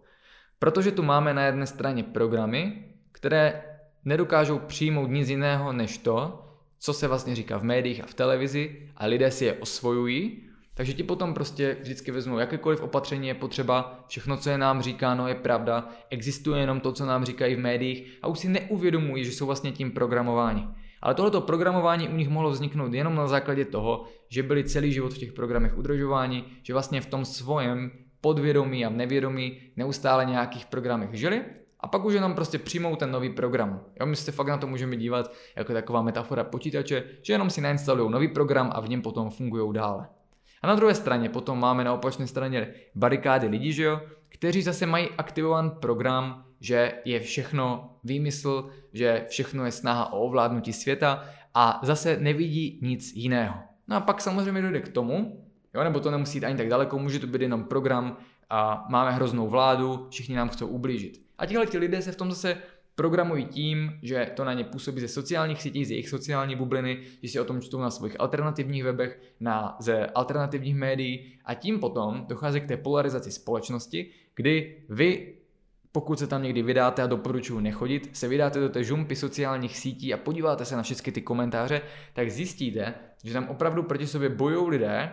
Protože tu máme na jedné straně programy, které nedokážou přijmout nic jiného než to, co se vlastně říká v médiích a v televizi a lidé si je osvojují, takže ti potom prostě vždycky vezmou jakékoliv opatření je potřeba, všechno, co je nám říkáno, je pravda, existuje jenom to, co nám říkají v médiích a už si neuvědomují, že jsou vlastně tím programováni. Ale tohleto programování u nich mohlo vzniknout jenom na základě toho, že byli celý život v těch programech udržováni, že vlastně v tom svém podvědomí a nevědomí neustále nějakých programech žili a pak už jenom prostě přijmou ten nový program. Jo, my se fakt na to můžeme dívat jako taková metafora počítače, že jenom si nainstalují nový program a v něm potom fungují dále. A na druhé straně potom máme na opačné straně barikády lidí, že jo, kteří zase mají aktivovaný program, že je všechno výmysl, že všechno je snaha o ovládnutí světa a zase nevidí nic jiného. No a pak samozřejmě dojde k tomu, Jo, nebo to nemusí jít ani tak daleko, může to být jenom program a máme hroznou vládu, všichni nám chcou ublížit. A tihle ti lidé se v tom zase programují tím, že to na ně působí ze sociálních sítí, z jejich sociální bubliny, že si o tom čtou na svých alternativních webech, na, ze alternativních médií a tím potom dochází k té polarizaci společnosti, kdy vy pokud se tam někdy vydáte a doporučuji nechodit, se vydáte do té žumpy sociálních sítí a podíváte se na všechny ty komentáře, tak zjistíte, že tam opravdu proti sobě bojují lidé,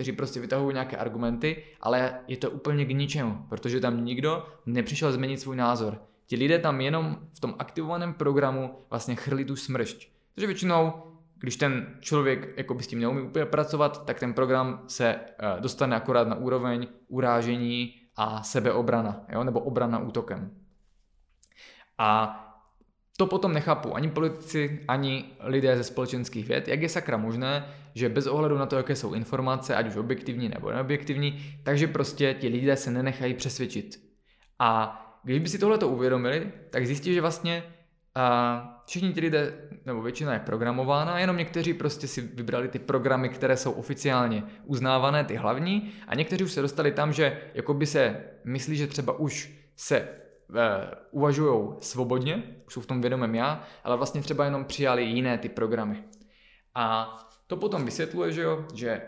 kteří prostě vytahují nějaké argumenty, ale je to úplně k ničemu, protože tam nikdo nepřišel změnit svůj názor. ti lidé tam jenom v tom aktivovaném programu vlastně chrlí tu smršť. Takže většinou, když ten člověk jako by s tím neumí úplně pracovat, tak ten program se uh, dostane akorát na úroveň urážení a sebeobrana, jo? nebo obrana útokem. A to potom nechápu ani politici, ani lidé ze společenských věd, jak je sakra možné, že bez ohledu na to, jaké jsou informace, ať už objektivní nebo neobjektivní, takže prostě ti lidé se nenechají přesvědčit. A když by si tohle to uvědomili, tak zjistí, že vlastně a všichni ti lidé, nebo většina je programována, jenom někteří prostě si vybrali ty programy, které jsou oficiálně uznávané, ty hlavní, a někteří už se dostali tam, že jako by se myslí, že třeba už se uvažují svobodně, jsou v tom vědomém já, ale vlastně třeba jenom přijali jiné ty programy. A to potom vysvětluje, že, jo, že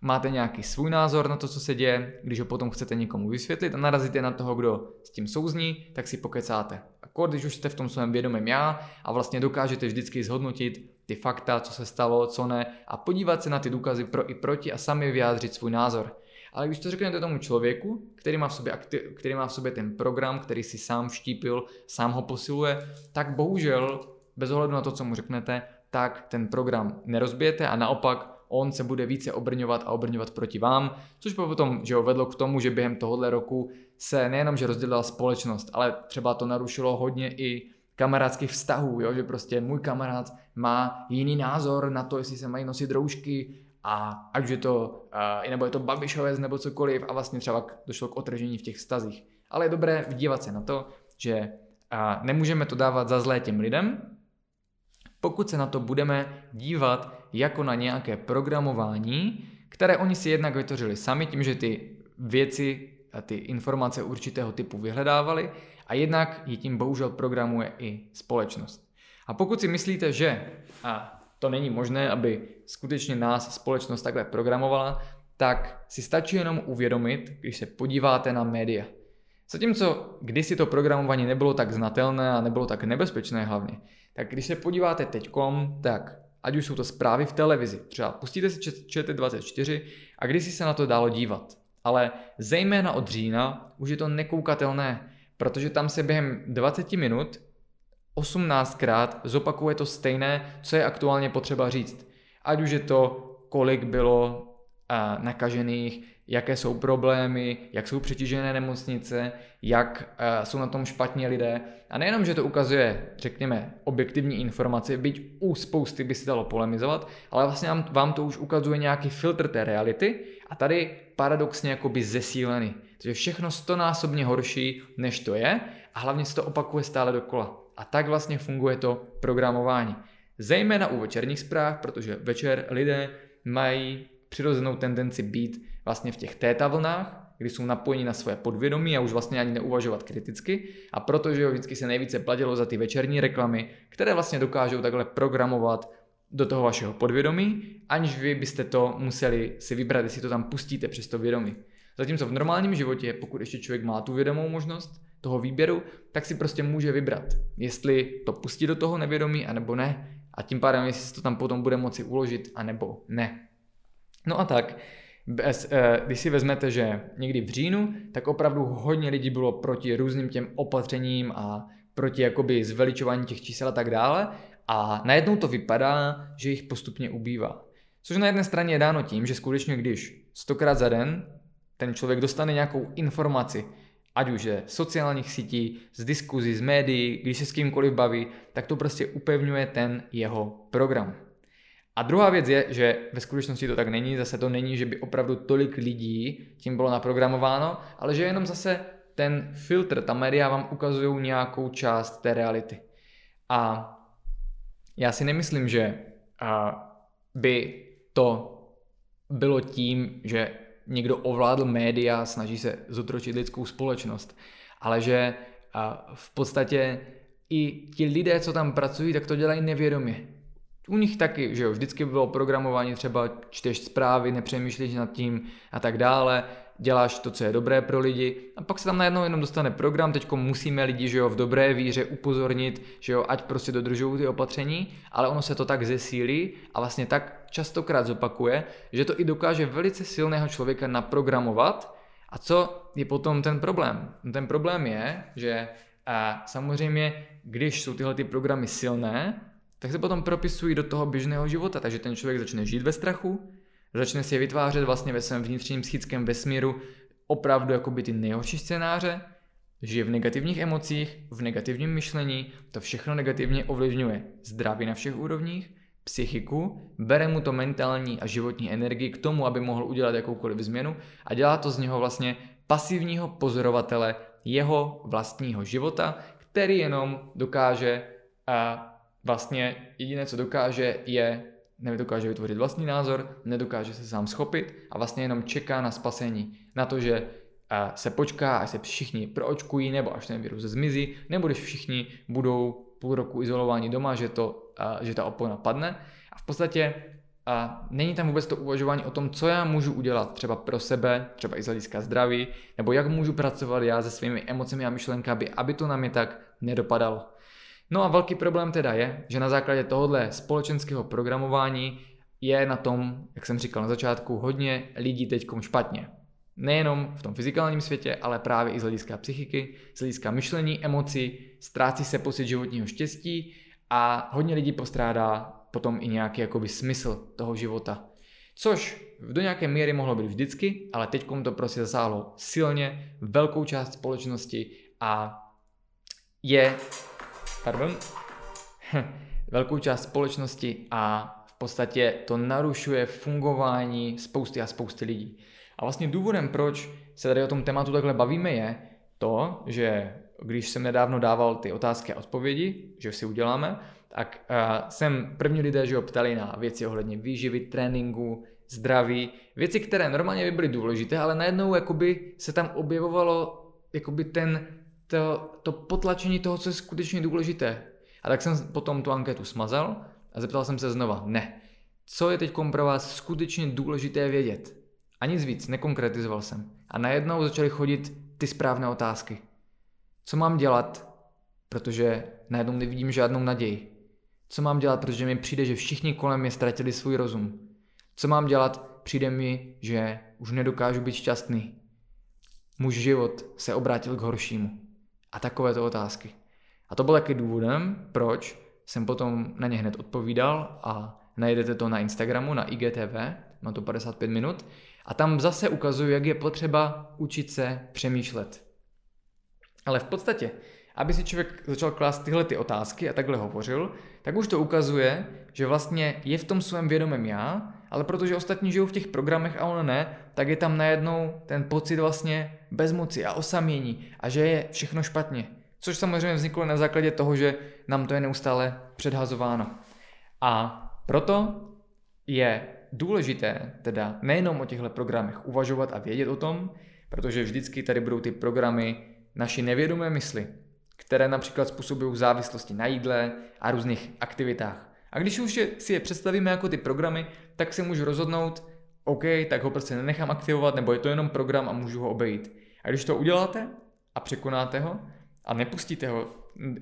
máte nějaký svůj názor na to, co se děje, když ho potom chcete někomu vysvětlit a narazíte na toho, kdo s tím souzní, tak si pokecáte. A když už jste v tom svém vědomém já a vlastně dokážete vždycky zhodnotit ty fakta, co se stalo, co ne a podívat se na ty důkazy pro i proti a sami vyjádřit svůj názor. Ale když to řeknete tomu člověku, který má, v sobě který má v sobě ten program, který si sám vštípil, sám ho posiluje, tak bohužel, bez ohledu na to, co mu řeknete, tak ten program nerozbijete a naopak on se bude více obrňovat a obrňovat proti vám, což potom že ho vedlo k tomu, že během tohohle roku se nejenom, že rozdělila společnost, ale třeba to narušilo hodně i kamarádských vztahů, jo? že prostě můj kamarád má jiný názor na to, jestli se mají nosit roušky a ať už je to, uh, nebo je to babišovec nebo cokoliv a vlastně třeba došlo k otržení v těch vztazích. Ale je dobré vdívat se na to, že uh, nemůžeme to dávat za zlé těm lidem, pokud se na to budeme dívat jako na nějaké programování, které oni si jednak vytvořili sami tím, že ty věci a ty informace určitého typu vyhledávali a jednak je tím bohužel programuje i společnost. A pokud si myslíte, že a to není možné, aby skutečně nás společnost takhle programovala, tak si stačí jenom uvědomit, když se podíváte na média. Zatímco kdysi to programování nebylo tak znatelné a nebylo tak nebezpečné hlavně, tak když se podíváte teďkom, tak ať už jsou to zprávy v televizi, třeba pustíte si ČT24 a když se na to dalo dívat. Ale zejména od října už je to nekoukatelné, protože tam se během 20 minut 18krát zopakuje to stejné, co je aktuálně potřeba říct. Ať už je to, kolik bylo uh, nakažených, jaké jsou problémy, jak jsou přetížené nemocnice, jak uh, jsou na tom špatně lidé. A nejenom, že to ukazuje, řekněme, objektivní informace, byť u spousty by se dalo polemizovat, ale vlastně vám to už ukazuje nějaký filtr té reality a tady paradoxně jakoby zesílený. Takže všechno stonásobně horší, než to je a hlavně se to opakuje stále dokola. A tak vlastně funguje to programování. Zejména u večerních zpráv, protože večer lidé mají přirozenou tendenci být vlastně v těch téta vlnách, kdy jsou napojeni na své podvědomí a už vlastně ani neuvažovat kriticky. A protože vždycky se nejvíce platilo za ty večerní reklamy, které vlastně dokážou takhle programovat do toho vašeho podvědomí, aniž vy byste to museli si vybrat, jestli to tam pustíte přes to vědomí. Zatímco v normálním životě, pokud ještě člověk má tu vědomou možnost, toho výběru, tak si prostě může vybrat, jestli to pustí do toho nevědomí, anebo ne. A tím pádem, jestli to tam potom bude moci uložit, anebo ne. No a tak, bez, eh, když si vezmete, že někdy v říjnu, tak opravdu hodně lidí bylo proti různým těm opatřením a proti jakoby zveličování těch čísel a tak dále. A najednou to vypadá, že jich postupně ubývá. Což na jedné straně je dáno tím, že skutečně když stokrát za den ten člověk dostane nějakou informaci, ať už je sociálních sítí, z diskuzí, z médií, když se s kýmkoliv baví, tak to prostě upevňuje ten jeho program. A druhá věc je, že ve skutečnosti to tak není, zase to není, že by opravdu tolik lidí tím bylo naprogramováno, ale že jenom zase ten filtr, ta média vám ukazují nějakou část té reality. A já si nemyslím, že by to bylo tím, že někdo ovládl média, snaží se zotročit lidskou společnost, ale že v podstatě i ti lidé, co tam pracují, tak to dělají nevědomě. U nich taky, že jo, vždycky bylo programování, třeba čteš zprávy, nepřemýšlíš nad tím a tak dále, děláš to, co je dobré pro lidi. A pak se tam najednou jenom dostane program, teď musíme lidi, že jo, v dobré víře upozornit, že jo, ať prostě dodržují ty opatření, ale ono se to tak zesílí a vlastně tak častokrát zopakuje, že to i dokáže velice silného člověka naprogramovat. A co je potom ten problém? Ten problém je, že a samozřejmě, když jsou tyhle ty programy silné, tak se potom propisují do toho běžného života, takže ten člověk začne žít ve strachu, začne si vytvářet vlastně ve svém vnitřním psychickém vesmíru opravdu jakoby ty nejhorší scénáře, žije v negativních emocích, v negativním myšlení, to všechno negativně ovlivňuje zdraví na všech úrovních, psychiku, bere mu to mentální a životní energii k tomu, aby mohl udělat jakoukoliv změnu a dělá to z něho vlastně pasivního pozorovatele jeho vlastního života, který jenom dokáže a vlastně jediné, co dokáže, je nedokáže vytvořit vlastní názor, nedokáže se sám schopit a vlastně jenom čeká na spasení, na to, že se počká, až se všichni proočkují, nebo až ten virus zmizí, nebo když všichni budou půl roku izolováni doma, že, to, že ta opona padne. A v podstatě a není tam vůbec to uvažování o tom, co já můžu udělat třeba pro sebe, třeba i z hlediska zdraví, nebo jak můžu pracovat já se svými emocemi a myšlenkami, aby to na mě tak nedopadalo. No a velký problém teda je, že na základě tohohle společenského programování je na tom, jak jsem říkal na začátku, hodně lidí teď špatně. Nejenom v tom fyzikálním světě, ale právě i z hlediska psychiky, z hlediska myšlení, emocí, ztrácí se pocit životního štěstí a hodně lidí postrádá potom i nějaký jakoby smysl toho života. Což do nějaké míry mohlo být vždycky, ale teď to prostě zasáhlo silně velkou část společnosti a je pardon, velkou část společnosti a v podstatě to narušuje fungování spousty a spousty lidí. A vlastně důvodem, proč se tady o tom tématu takhle bavíme, je to, že když jsem nedávno dával ty otázky a odpovědi, že si uděláme, tak jsem první lidé, že ho ptali na věci ohledně výživy, tréninku, zdraví, věci, které normálně by byly důležité, ale najednou jakoby se tam objevovalo jakoby ten to, to potlačení toho, co je skutečně důležité. A tak jsem potom tu anketu smazal a zeptal jsem se znova, ne, co je teď pro vás skutečně důležité vědět? A nic víc, nekonkretizoval jsem. A najednou začaly chodit ty správné otázky. Co mám dělat, protože najednou nevidím žádnou naději? Co mám dělat, protože mi přijde, že všichni kolem mě ztratili svůj rozum? Co mám dělat, přijde mi, že už nedokážu být šťastný. Můj život se obrátil k horšímu. A takovéto otázky. A to byl taky důvodem, proč jsem potom na ně hned odpovídal a najdete to na Instagramu, na IGTV, má to 55 minut. A tam zase ukazuju, jak je potřeba učit se přemýšlet. Ale v podstatě, aby si člověk začal klást tyhle ty otázky a takhle hovořil, tak už to ukazuje, že vlastně je v tom svém vědomém já, ale protože ostatní žijou v těch programech a on ne, tak je tam najednou ten pocit vlastně bezmoci a osamění a že je všechno špatně. Což samozřejmě vzniklo na základě toho, že nám to je neustále předhazováno. A proto je důležité teda nejenom o těchto programech uvažovat a vědět o tom, protože vždycky tady budou ty programy naší nevědomé mysli, které například způsobují závislosti na jídle a různých aktivitách. A když už si je představíme jako ty programy, tak si můžu rozhodnout, OK, tak ho prostě nenechám aktivovat, nebo je to jenom program a můžu ho obejít. A když to uděláte a překonáte ho a nepustíte ho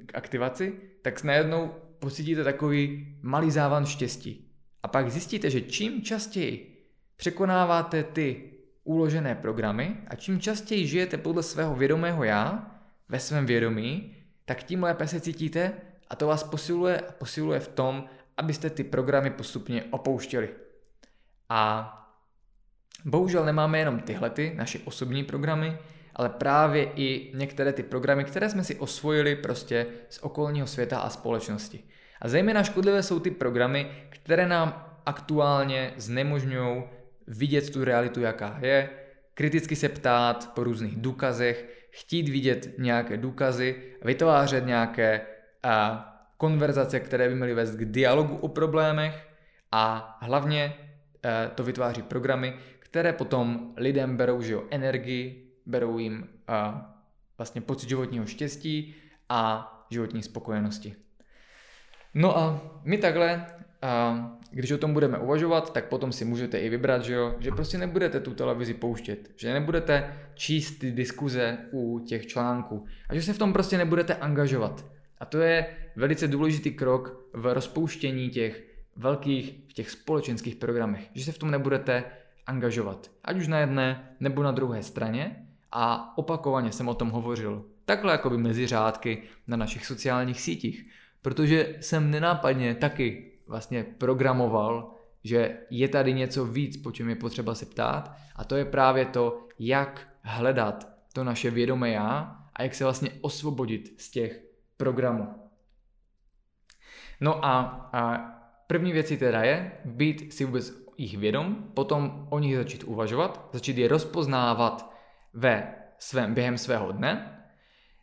k aktivaci, tak najednou pocítíte takový malý závan štěstí. A pak zjistíte, že čím častěji překonáváte ty uložené programy a čím častěji žijete podle svého vědomého já, ve svém vědomí, tak tím lépe se cítíte a to vás posiluje a posiluje v tom, abyste ty programy postupně opouštěli. A bohužel nemáme jenom tyhle ty naše osobní programy, ale právě i některé ty programy, které jsme si osvojili prostě z okolního světa a společnosti. A zejména škodlivé jsou ty programy, které nám aktuálně znemožňují vidět tu realitu, jaká je, kriticky se ptát po různých důkazech, chtít vidět nějaké důkazy, vytvářet nějaké a, konverzace, které by měly vést k dialogu o problémech a hlavně to vytváří programy, které potom lidem berou že jo, energii, berou jim a, vlastně pocit životního štěstí a životní spokojenosti. No a my takhle a když o tom budeme uvažovat, tak potom si můžete i vybrat, že, jo, že prostě nebudete tu televizi pouštět, že nebudete číst ty diskuze u těch článků a že se v tom prostě nebudete angažovat. A to je velice důležitý krok v rozpouštění těch velkých, v těch společenských programech, že se v tom nebudete angažovat. Ať už na jedné nebo na druhé straně a opakovaně jsem o tom hovořil takhle jakoby mezi řádky na našich sociálních sítích, protože jsem nenápadně taky vlastně programoval, že je tady něco víc, po čem je potřeba se ptát a to je právě to, jak hledat to naše vědomé já a jak se vlastně osvobodit z těch programů. No a, a první věcí teda je být si vůbec jich vědom, potom o nich začít uvažovat, začít je rozpoznávat ve svém, během svého dne,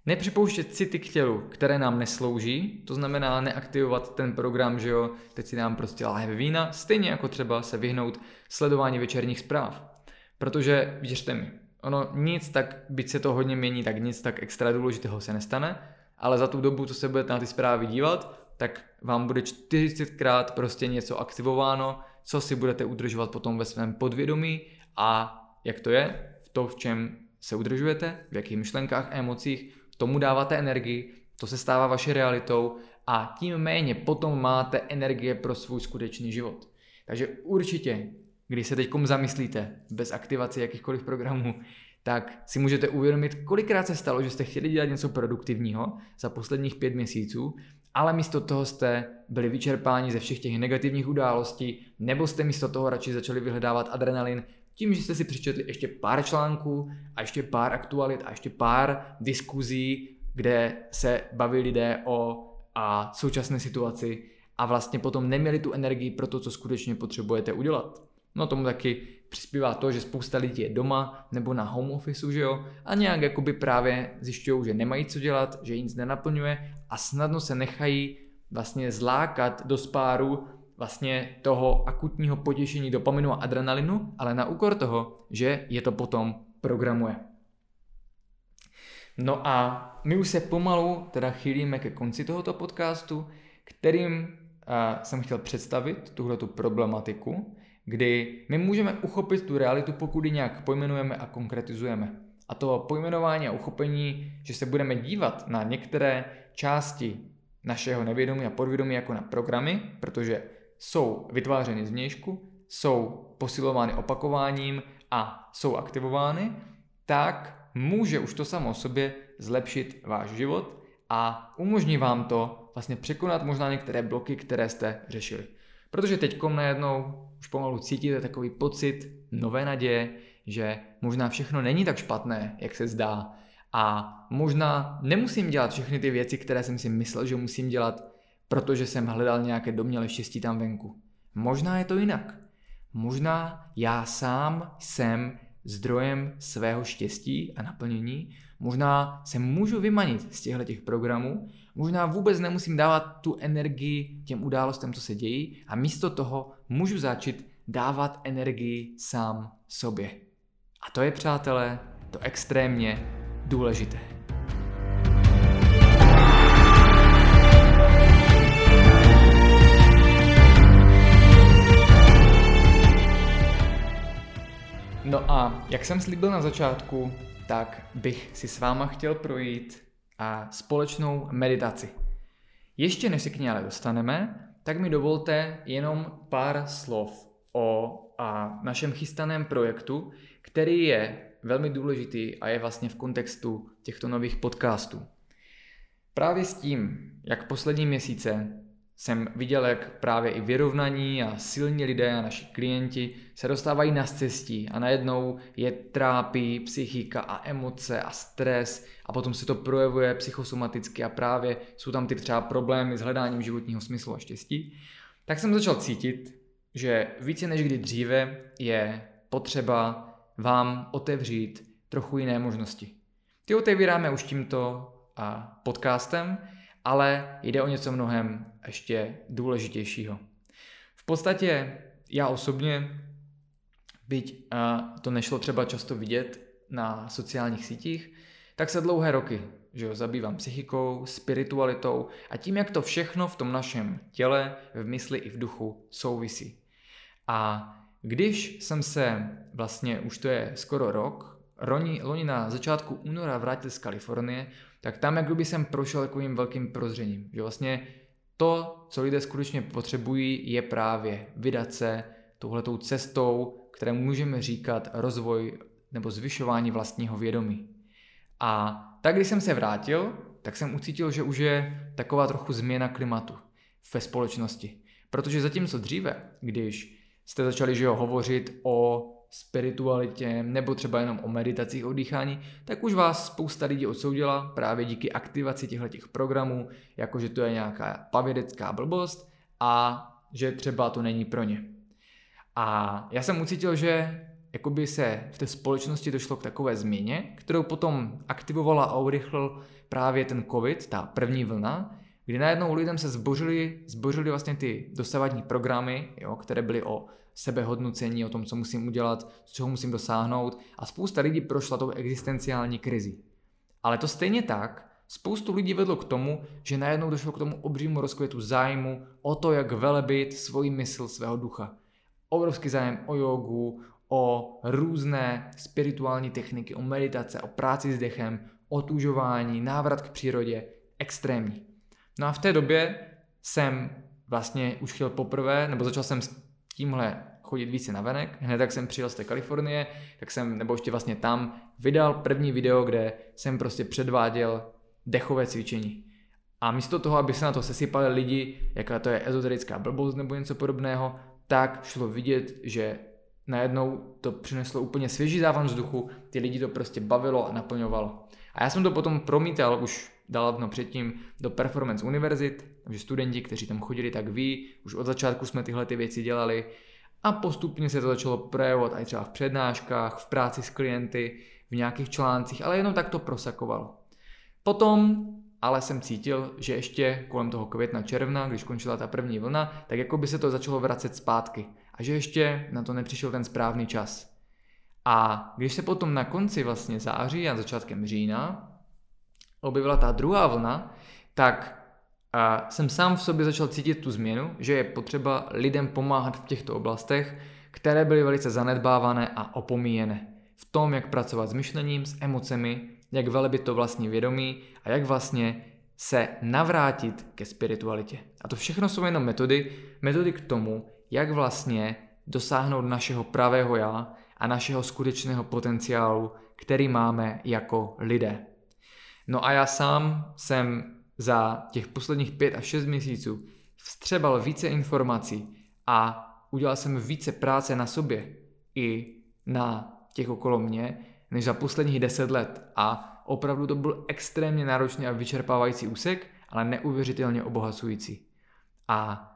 nepřipouštět city k tělu, které nám neslouží, to znamená neaktivovat ten program, že jo, teď si dám prostě láhev vína, stejně jako třeba se vyhnout sledování večerních zpráv. Protože, věřte mi, ono nic tak, byť se to hodně mění, tak nic tak extra důležitého se nestane, ale za tu dobu, co se budete na ty zprávy dívat, tak vám bude 40krát prostě něco aktivováno, co si budete udržovat potom ve svém podvědomí a jak to je, v to, v čem se udržujete, v jakých myšlenkách a emocích, tomu dáváte energii, to se stává vaší realitou a tím méně potom máte energie pro svůj skutečný život. Takže určitě, když se teď zamyslíte bez aktivace jakýchkoliv programů, tak si můžete uvědomit, kolikrát se stalo, že jste chtěli dělat něco produktivního za posledních pět měsíců, ale místo toho jste byli vyčerpáni ze všech těch negativních událostí, nebo jste místo toho radši začali vyhledávat adrenalin tím, že jste si přečetli ještě pár článků a ještě pár aktualit a ještě pár diskuzí, kde se baví lidé o a současné situaci a vlastně potom neměli tu energii pro to, co skutečně potřebujete udělat. No tomu taky přispívá to, že spousta lidí je doma nebo na home office, že jo, a nějak jakoby právě zjišťují, že nemají co dělat, že nic nenaplňuje a snadno se nechají vlastně zlákat do spáru vlastně toho akutního potěšení dopaminu a adrenalinu, ale na úkor toho, že je to potom programuje. No a my už se pomalu teda chýlíme ke konci tohoto podcastu, kterým uh, jsem chtěl představit tuhletu problematiku, kdy my můžeme uchopit tu realitu, pokud ji nějak pojmenujeme a konkretizujeme. A to pojmenování a uchopení, že se budeme dívat na některé části našeho nevědomí a podvědomí jako na programy, protože jsou vytvářeny z vnějšku, jsou posilovány opakováním a jsou aktivovány, tak může už to samo o sobě zlepšit váš život a umožní vám to vlastně překonat možná některé bloky, které jste řešili. Protože teď najednou už pomalu cítíte takový pocit nové naděje, že možná všechno není tak špatné, jak se zdá. A možná nemusím dělat všechny ty věci, které jsem si myslel, že musím dělat, protože jsem hledal nějaké domělé štěstí tam venku. Možná je to jinak. Možná já sám jsem zdrojem svého štěstí a naplnění. Možná se můžu vymanit z těchto těch programů. Možná vůbec nemusím dávat tu energii těm událostem, co se dějí a místo toho můžu začít dávat energii sám sobě. A to je, přátelé, to extrémně důležité. No a jak jsem slíbil na začátku, tak bych si s váma chtěl projít a společnou meditaci. Ještě než se k ní ale dostaneme, tak mi dovolte jenom pár slov o a našem chystaném projektu, který je velmi důležitý a je vlastně v kontextu těchto nových podcastů. Právě s tím, jak poslední měsíce jsem viděl, jak právě i vyrovnaní a silní lidé a naši klienti se dostávají na cestí a najednou je trápí psychika a emoce a stres a potom se to projevuje psychosomaticky a právě jsou tam ty třeba problémy s hledáním životního smyslu a štěstí, tak jsem začal cítit, že více než kdy dříve je potřeba vám otevřít trochu jiné možnosti. Ty otevíráme už tímto podcastem, ale jde o něco mnohem ještě důležitějšího. V podstatě já osobně, byť to nešlo třeba často vidět na sociálních sítích, tak se dlouhé roky že jo, zabývám psychikou, spiritualitou a tím, jak to všechno v tom našem těle, v mysli i v duchu souvisí. A když jsem se vlastně, už to je skoro rok, loni, loni na začátku února vrátil z Kalifornie, tak tam jak kdyby jsem prošel takovým velkým prozřením, že vlastně to, co lidé skutečně potřebují, je právě vydat se touhletou cestou, které můžeme říkat rozvoj nebo zvyšování vlastního vědomí. A tak, když jsem se vrátil, tak jsem ucítil, že už je taková trochu změna klimatu ve společnosti. Protože zatímco dříve, když jste začali že jo, hovořit o spiritualitě nebo třeba jenom o meditacích, o dýchání, tak už vás spousta lidí odsoudila právě díky aktivaci těchto programů, jakože to je nějaká pavědecká blbost a že třeba to není pro ně. A já jsem ucítil, že jakoby se v té společnosti došlo k takové změně, kterou potom aktivovala a urychlil právě ten covid, ta první vlna, kdy najednou lidem se zbořili, zbořili vlastně ty dosavadní programy, jo, které byly o sebehodnocení, o tom, co musím udělat, z čeho musím dosáhnout a spousta lidí prošla tou existenciální krizi. Ale to stejně tak spoustu lidí vedlo k tomu, že najednou došlo k tomu obřímu rozkvětu zájmu o to, jak velebit svoji mysl, svého ducha. Obrovský zájem o jogu, o různé spirituální techniky, o meditace, o práci s dechem, o tužování, návrat k přírodě, extrémní. No a v té době jsem vlastně už chtěl poprvé, nebo začal jsem tímhle chodit více na venek. Hned jak jsem přijel z té Kalifornie, tak jsem, nebo ještě vlastně tam, vydal první video, kde jsem prostě předváděl dechové cvičení. A místo toho, aby se na to sesypali lidi, jaká to je ezoterická blbost nebo něco podobného, tak šlo vidět, že najednou to přineslo úplně svěží závan vzduchu, ty lidi to prostě bavilo a naplňovalo. A já jsem to potom promítal už dávno předtím do Performance Univerzit, že studenti, kteří tam chodili, tak ví, už od začátku jsme tyhle ty věci dělali a postupně se to začalo projevovat i třeba v přednáškách, v práci s klienty, v nějakých článcích, ale jenom tak to prosakovalo. Potom ale jsem cítil, že ještě kolem toho května, června, když končila ta první vlna, tak jako by se to začalo vracet zpátky a že ještě na to nepřišel ten správný čas. A když se potom na konci vlastně září a začátkem října objevila ta druhá vlna, tak a jsem sám v sobě začal cítit tu změnu, že je potřeba lidem pomáhat v těchto oblastech, které byly velice zanedbávané a opomíjené. V tom, jak pracovat s myšlením, s emocemi, jak velebit to vlastní vědomí a jak vlastně se navrátit ke spiritualitě. A to všechno jsou jenom metody, metody k tomu, jak vlastně dosáhnout našeho pravého já a našeho skutečného potenciálu, který máme jako lidé. No a já sám jsem za těch posledních pět až šest měsíců vstřebal více informací a udělal jsem více práce na sobě i na těch okolo mě, než za posledních deset let. A opravdu to byl extrémně náročný a vyčerpávající úsek, ale neuvěřitelně obohacující. A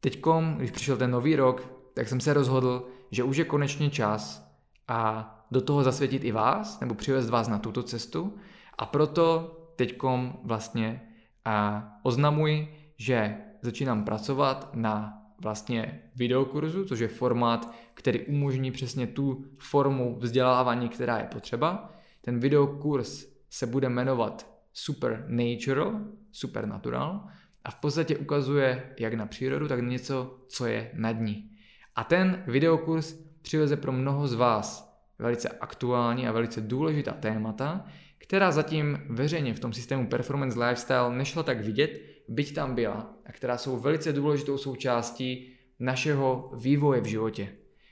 teďkom, když přišel ten nový rok, tak jsem se rozhodl, že už je konečně čas a do toho zasvětit i vás, nebo přivést vás na tuto cestu. A proto teďkom vlastně a oznamuji, že začínám pracovat na vlastně videokurzu, což je formát, který umožní přesně tu formu vzdělávání, která je potřeba. Ten videokurs se bude jmenovat Supernatural, Supernatural a v podstatě ukazuje jak na přírodu, tak něco, co je nad ní. A ten videokurs přiveze pro mnoho z vás velice aktuální a velice důležitá témata, která zatím veřejně v tom systému Performance Lifestyle nešla tak vidět, byť tam byla, a která jsou velice důležitou součástí našeho vývoje v životě.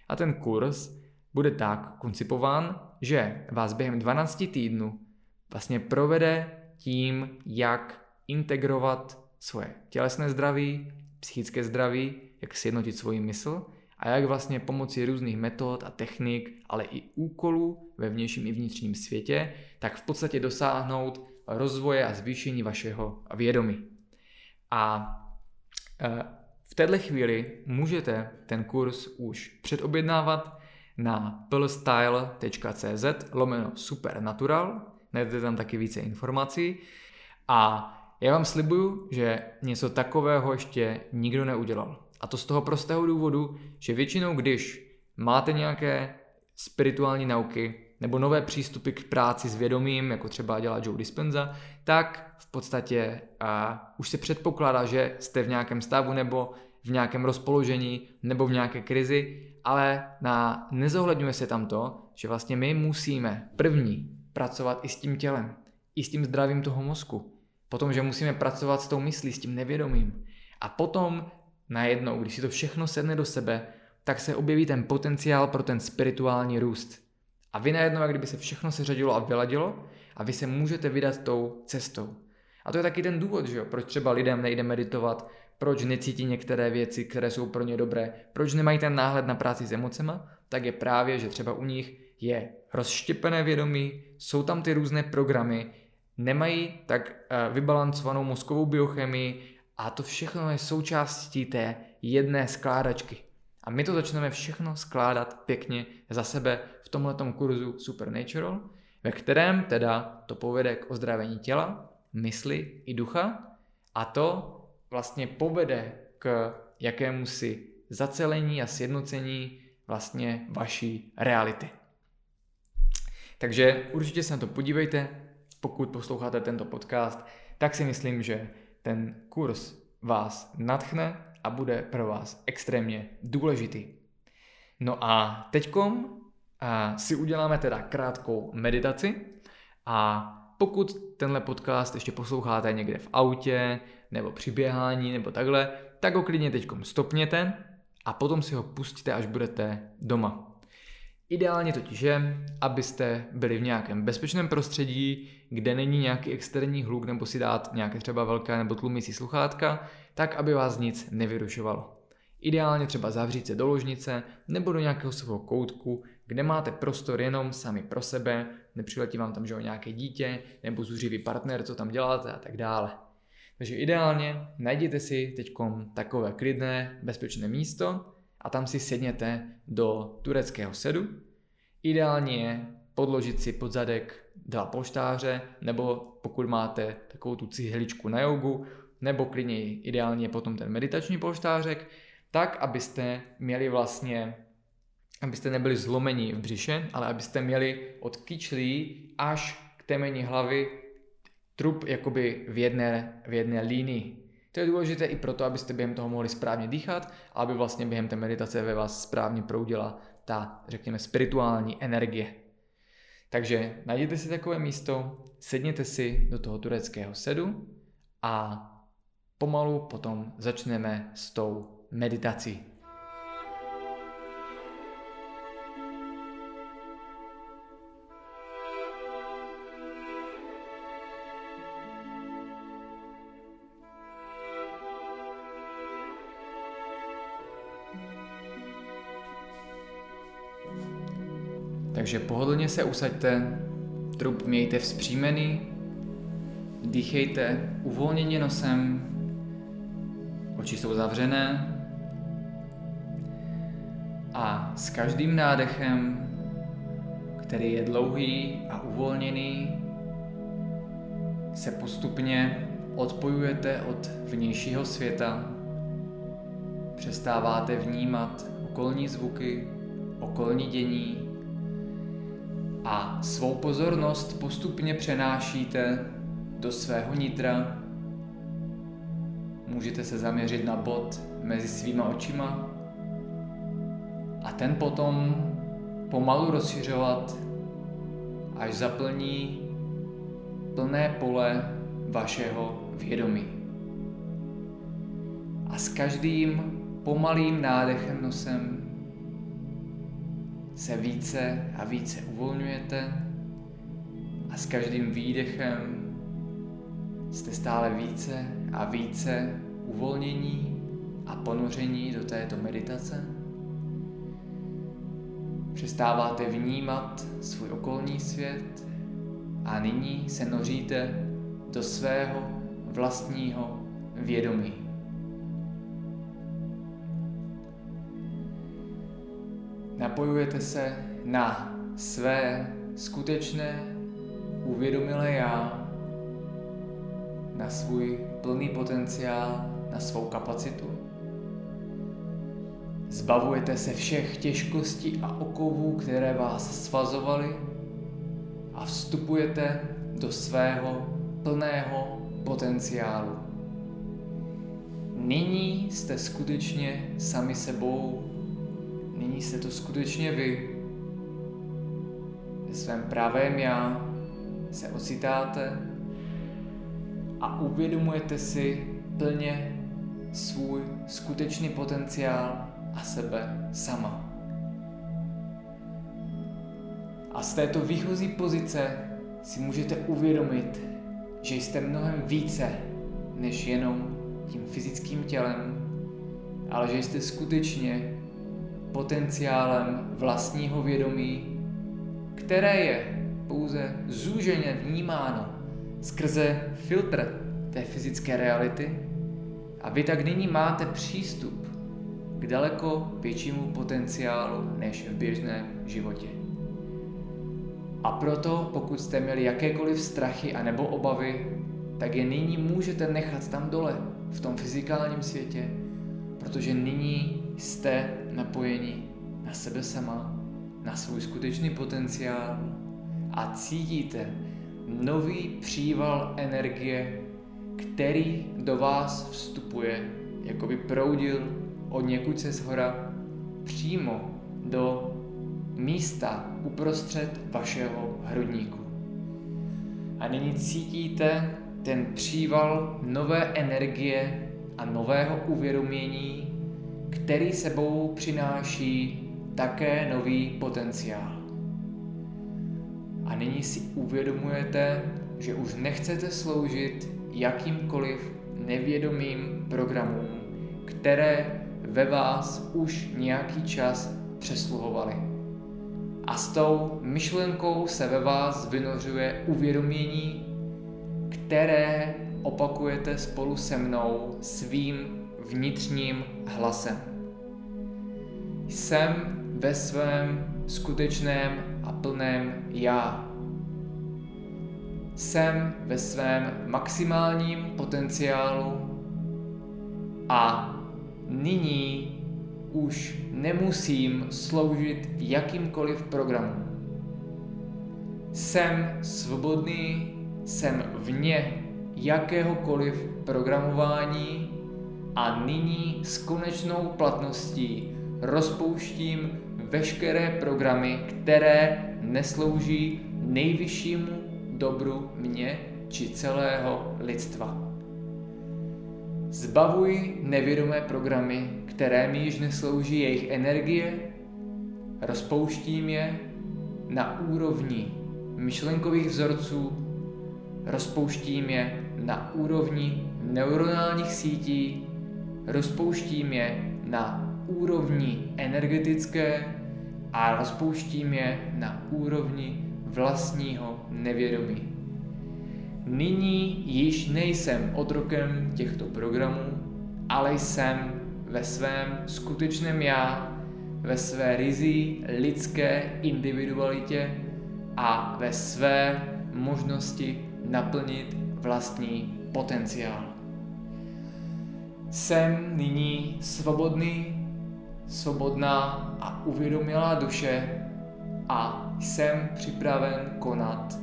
A ten kurz bude tak koncipován, že vás během 12 týdnů vlastně provede tím, jak integrovat svoje tělesné zdraví, psychické zdraví, jak sjednotit svoji mysl a jak vlastně pomocí různých metod a technik, ale i úkolů ve vnějším i vnitřním světě, tak v podstatě dosáhnout rozvoje a zvýšení vašeho vědomí. A e, v této chvíli můžete ten kurz už předobjednávat na plstyle.cz lomeno supernatural, najdete tam taky více informací a já vám slibuju, že něco takového ještě nikdo neudělal. A to z toho prostého důvodu, že většinou, když máte nějaké spirituální nauky nebo nové přístupy k práci s vědomím, jako třeba dělá Joe Dispenza, tak v podstatě a, už se předpokládá, že jste v nějakém stavu nebo v nějakém rozpoložení nebo v nějaké krizi, ale na, nezohledňuje se tam to, že vlastně my musíme první pracovat i s tím tělem, i s tím zdravím toho mozku. Potom, že musíme pracovat s tou myslí, s tím nevědomím. A potom najednou, když si to všechno sedne do sebe, tak se objeví ten potenciál pro ten spirituální růst. A vy najednou, jak kdyby se všechno seřadilo a vyladilo a vy se můžete vydat tou cestou. A to je taky ten důvod, že jo, proč třeba lidem nejde meditovat, proč necítí některé věci, které jsou pro ně dobré, proč nemají ten náhled na práci s emocema, tak je právě, že třeba u nich je rozštěpené vědomí, jsou tam ty různé programy, nemají tak eh, vybalancovanou mozkovou biochemii a to všechno je součástí té jedné skládačky. A my to začneme všechno skládat pěkně za sebe v tomhletom kurzu Supernatural, ve kterém teda to povede k ozdravení těla, mysli i ducha a to vlastně povede k jakému si zacelení a sjednocení vlastně vaší reality. Takže určitě se na to podívejte, pokud posloucháte tento podcast, tak si myslím, že ten kurz vás natchne a bude pro vás extrémně důležitý. No a teďkom si uděláme teda krátkou meditaci a pokud tenhle podcast ještě posloucháte někde v autě, nebo při běhání, nebo takhle, tak ho klidně teďkom stopněte a potom si ho pustíte, až budete doma. Ideálně totiž je, abyste byli v nějakém bezpečném prostředí, kde není nějaký externí hluk nebo si dát nějaké třeba velké nebo tlumící sluchátka, tak aby vás nic nevyrušovalo. Ideálně třeba zavřít se do ložnice nebo do nějakého svého koutku, kde máte prostor jenom sami pro sebe, nepřiletí vám tam že nějaké dítě nebo zuřivý partner, co tam děláte a tak dále. Takže ideálně najděte si teď takové klidné, bezpečné místo a tam si sedněte do tureckého sedu. Ideálně je podložit si pod zadek dva poštáře, nebo pokud máte takovou tu cihličku na jogu, nebo klidně ideálně potom ten meditační polštářek, tak abyste měli vlastně, abyste nebyli zlomeni v břiše, ale abyste měli od kyčlí až k temeni hlavy trup jakoby v jedné, v jedné línii. To je důležité i proto, abyste během toho mohli správně dýchat a aby vlastně během té meditace ve vás správně proudila ta, řekněme, spirituální energie. Takže najděte si takové místo, sedněte si do toho tureckého sedu a pomalu potom začneme s tou meditací. Takže pohodlně se usaďte, trup mějte vzpřímený, dýchejte uvolněně nosem, oči jsou zavřené a s každým nádechem, který je dlouhý a uvolněný, se postupně odpojujete od vnějšího světa, přestáváte vnímat okolní zvuky, okolní dění a svou pozornost postupně přenášíte do svého nitra. Můžete se zaměřit na bod mezi svýma očima a ten potom pomalu rozšiřovat, až zaplní plné pole vašeho vědomí. A s každým pomalým nádechem nosem se více a více uvolňujete a s každým výdechem jste stále více a více uvolnění a ponoření do této meditace. Přestáváte vnímat svůj okolní svět a nyní se noříte do svého vlastního vědomí. Napojujete se na své skutečné uvědomilé já, na svůj plný potenciál, na svou kapacitu. Zbavujete se všech těžkostí a okovů, které vás svazovaly a vstupujete do svého plného potenciálu. Nyní jste skutečně sami sebou Nyní jste to skutečně vy. Ve svém pravém já se ocitáte a uvědomujete si plně svůj skutečný potenciál a sebe sama. A z této výchozí pozice si můžete uvědomit, že jste mnohem více než jenom tím fyzickým tělem, ale že jste skutečně potenciálem vlastního vědomí, které je pouze zúženě vnímáno skrze filtr té fyzické reality a vy tak nyní máte přístup k daleko většímu potenciálu než v běžném životě. A proto, pokud jste měli jakékoliv strachy a nebo obavy, tak je nyní můžete nechat tam dole, v tom fyzikálním světě, protože nyní jste napojeni na sebe sama, na svůj skutečný potenciál a cítíte nový příval energie, který do vás vstupuje, jako by proudil od někud se zhora přímo do místa uprostřed vašeho hrudníku. A nyní cítíte ten příval nové energie a nového uvědomění, který sebou přináší také nový potenciál. A nyní si uvědomujete, že už nechcete sloužit jakýmkoliv nevědomým programům, které ve vás už nějaký čas přesluhovaly. A s tou myšlenkou se ve vás vynořuje uvědomění, které opakujete spolu se mnou svým vnitřním hlasem. Jsem ve svém skutečném a plném já. Jsem ve svém maximálním potenciálu a nyní už nemusím sloužit jakýmkoliv programům. Jsem svobodný, jsem vně jakéhokoliv programování a nyní s konečnou platností rozpouštím veškeré programy, které neslouží nejvyššímu dobru mě či celého lidstva. Zbavuj nevědomé programy, které mi již neslouží jejich energie, rozpouštím je na úrovni myšlenkových vzorců, rozpouštím je na úrovni neuronálních sítí, rozpouštím je na úrovni energetické a rozpouštím je na úrovni vlastního nevědomí. Nyní již nejsem otrokem těchto programů, ale jsem ve svém skutečném já, ve své rizí lidské individualitě a ve své možnosti naplnit vlastní potenciál. Jsem nyní svobodný, svobodná a uvědomilá duše a jsem připraven konat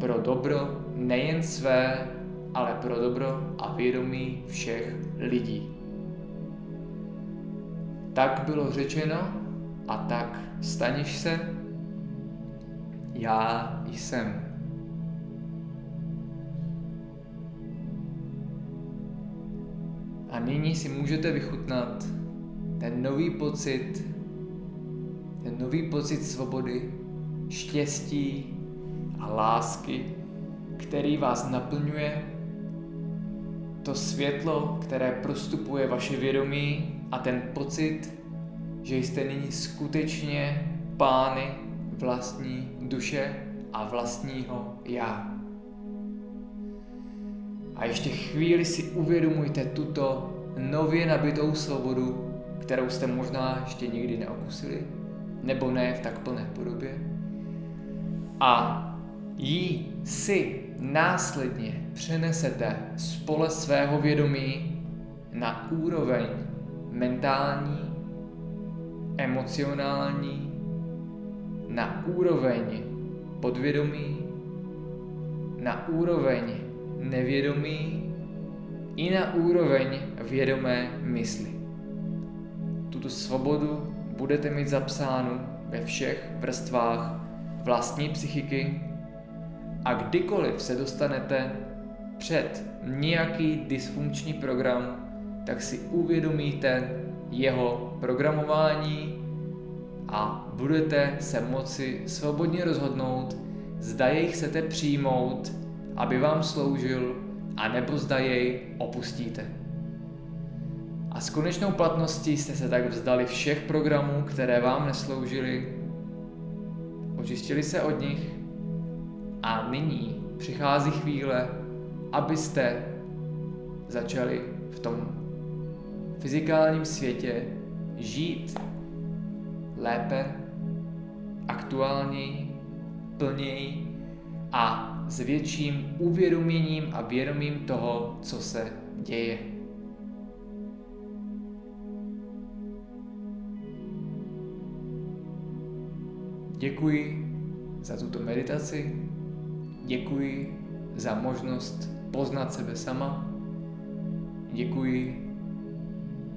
pro dobro nejen své, ale pro dobro a vědomí všech lidí. Tak bylo řečeno a tak staniš se, já jsem. Nyní si můžete vychutnat ten nový pocit, ten nový pocit svobody, štěstí a lásky, který vás naplňuje, to světlo, které prostupuje vaše vědomí a ten pocit, že jste nyní skutečně pány vlastní duše a vlastního já. A ještě chvíli si uvědomujte tuto nově nabitou svobodu, kterou jste možná ještě nikdy neokusili, nebo ne v tak plné podobě. A jí si následně přenesete z pole svého vědomí na úroveň mentální, emocionální, na úroveň podvědomí, na úroveň nevědomí i na úroveň vědomé mysli. Tuto svobodu budete mít zapsánu ve všech vrstvách vlastní psychiky a kdykoliv se dostanete před nějaký dysfunkční program, tak si uvědomíte jeho programování a budete se moci svobodně rozhodnout, zda jej chcete přijmout, aby vám sloužil, a nebo zda jej opustíte. A s konečnou platností jste se tak vzdali všech programů, které vám nesloužily, očistili se od nich a nyní přichází chvíle, abyste začali v tom fyzikálním světě žít lépe, aktuálněji, plněji a s větším uvědoměním a vědomím toho, co se děje. Děkuji za tuto meditaci, děkuji za možnost poznat sebe sama, děkuji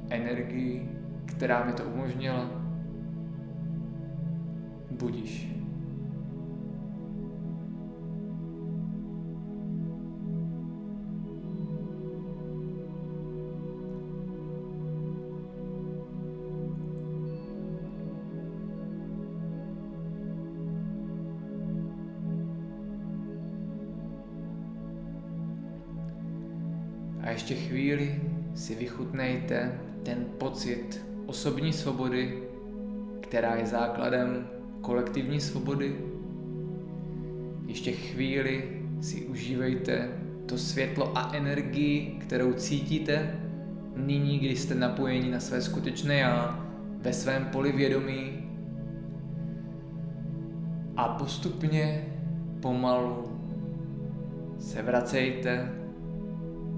energii, která mi to umožnila. Budiš. Ještě chvíli si vychutnejte ten pocit osobní svobody, která je základem kolektivní svobody. Ještě chvíli si užívejte to světlo a energii, kterou cítíte nyní, když jste napojeni na své skutečné já, ve svém poli vědomí. A postupně, pomalu se vracejte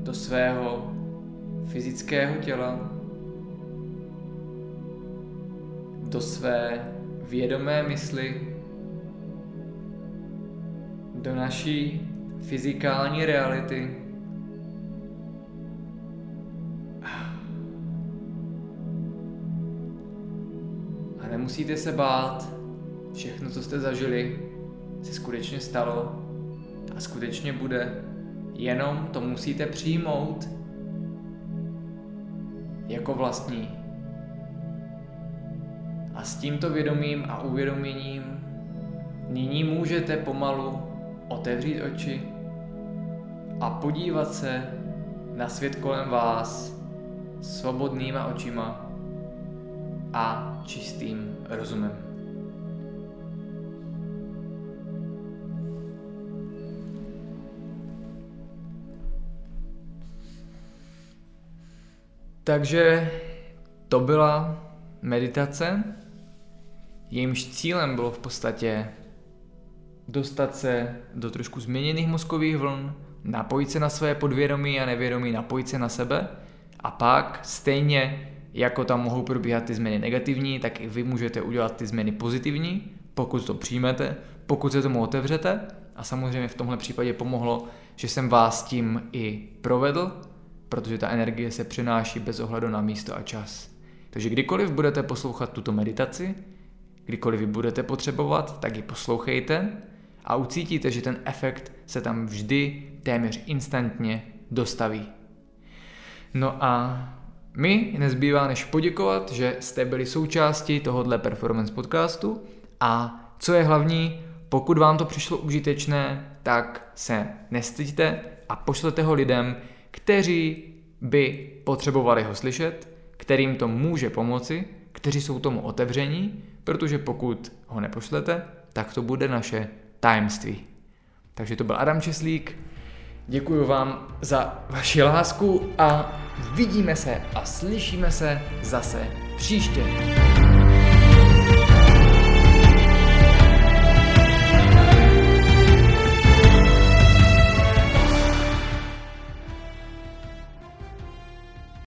do svého fyzického těla, do své vědomé mysli, do naší fyzikální reality. A nemusíte se bát, všechno, co jste zažili, se skutečně stalo a skutečně bude. Jenom to musíte přijmout jako vlastní. A s tímto vědomím a uvědoměním nyní můžete pomalu otevřít oči a podívat se na svět kolem vás svobodnýma očima a čistým rozumem. Takže to byla meditace, jejímž cílem bylo v podstatě dostat se do trošku změněných mozkových vln, napojit se na své podvědomí a nevědomí, napojit se na sebe a pak stejně jako tam mohou probíhat ty změny negativní, tak i vy můžete udělat ty změny pozitivní, pokud to přijmete, pokud se tomu otevřete. A samozřejmě v tomhle případě pomohlo, že jsem vás tím i provedl, protože ta energie se přináší bez ohledu na místo a čas. Takže kdykoliv budete poslouchat tuto meditaci, kdykoliv ji budete potřebovat, tak ji poslouchejte a ucítíte, že ten efekt se tam vždy téměř instantně dostaví. No a mi nezbývá než poděkovat, že jste byli součástí tohohle performance podcastu a co je hlavní, pokud vám to přišlo užitečné, tak se nestyďte a pošlete ho lidem, kteří by potřebovali ho slyšet, kterým to může pomoci, kteří jsou tomu otevření, protože pokud ho nepošlete, tak to bude naše tajemství. Takže to byl Adam Česlík, děkuji vám za vaši lásku a vidíme se a slyšíme se zase příště.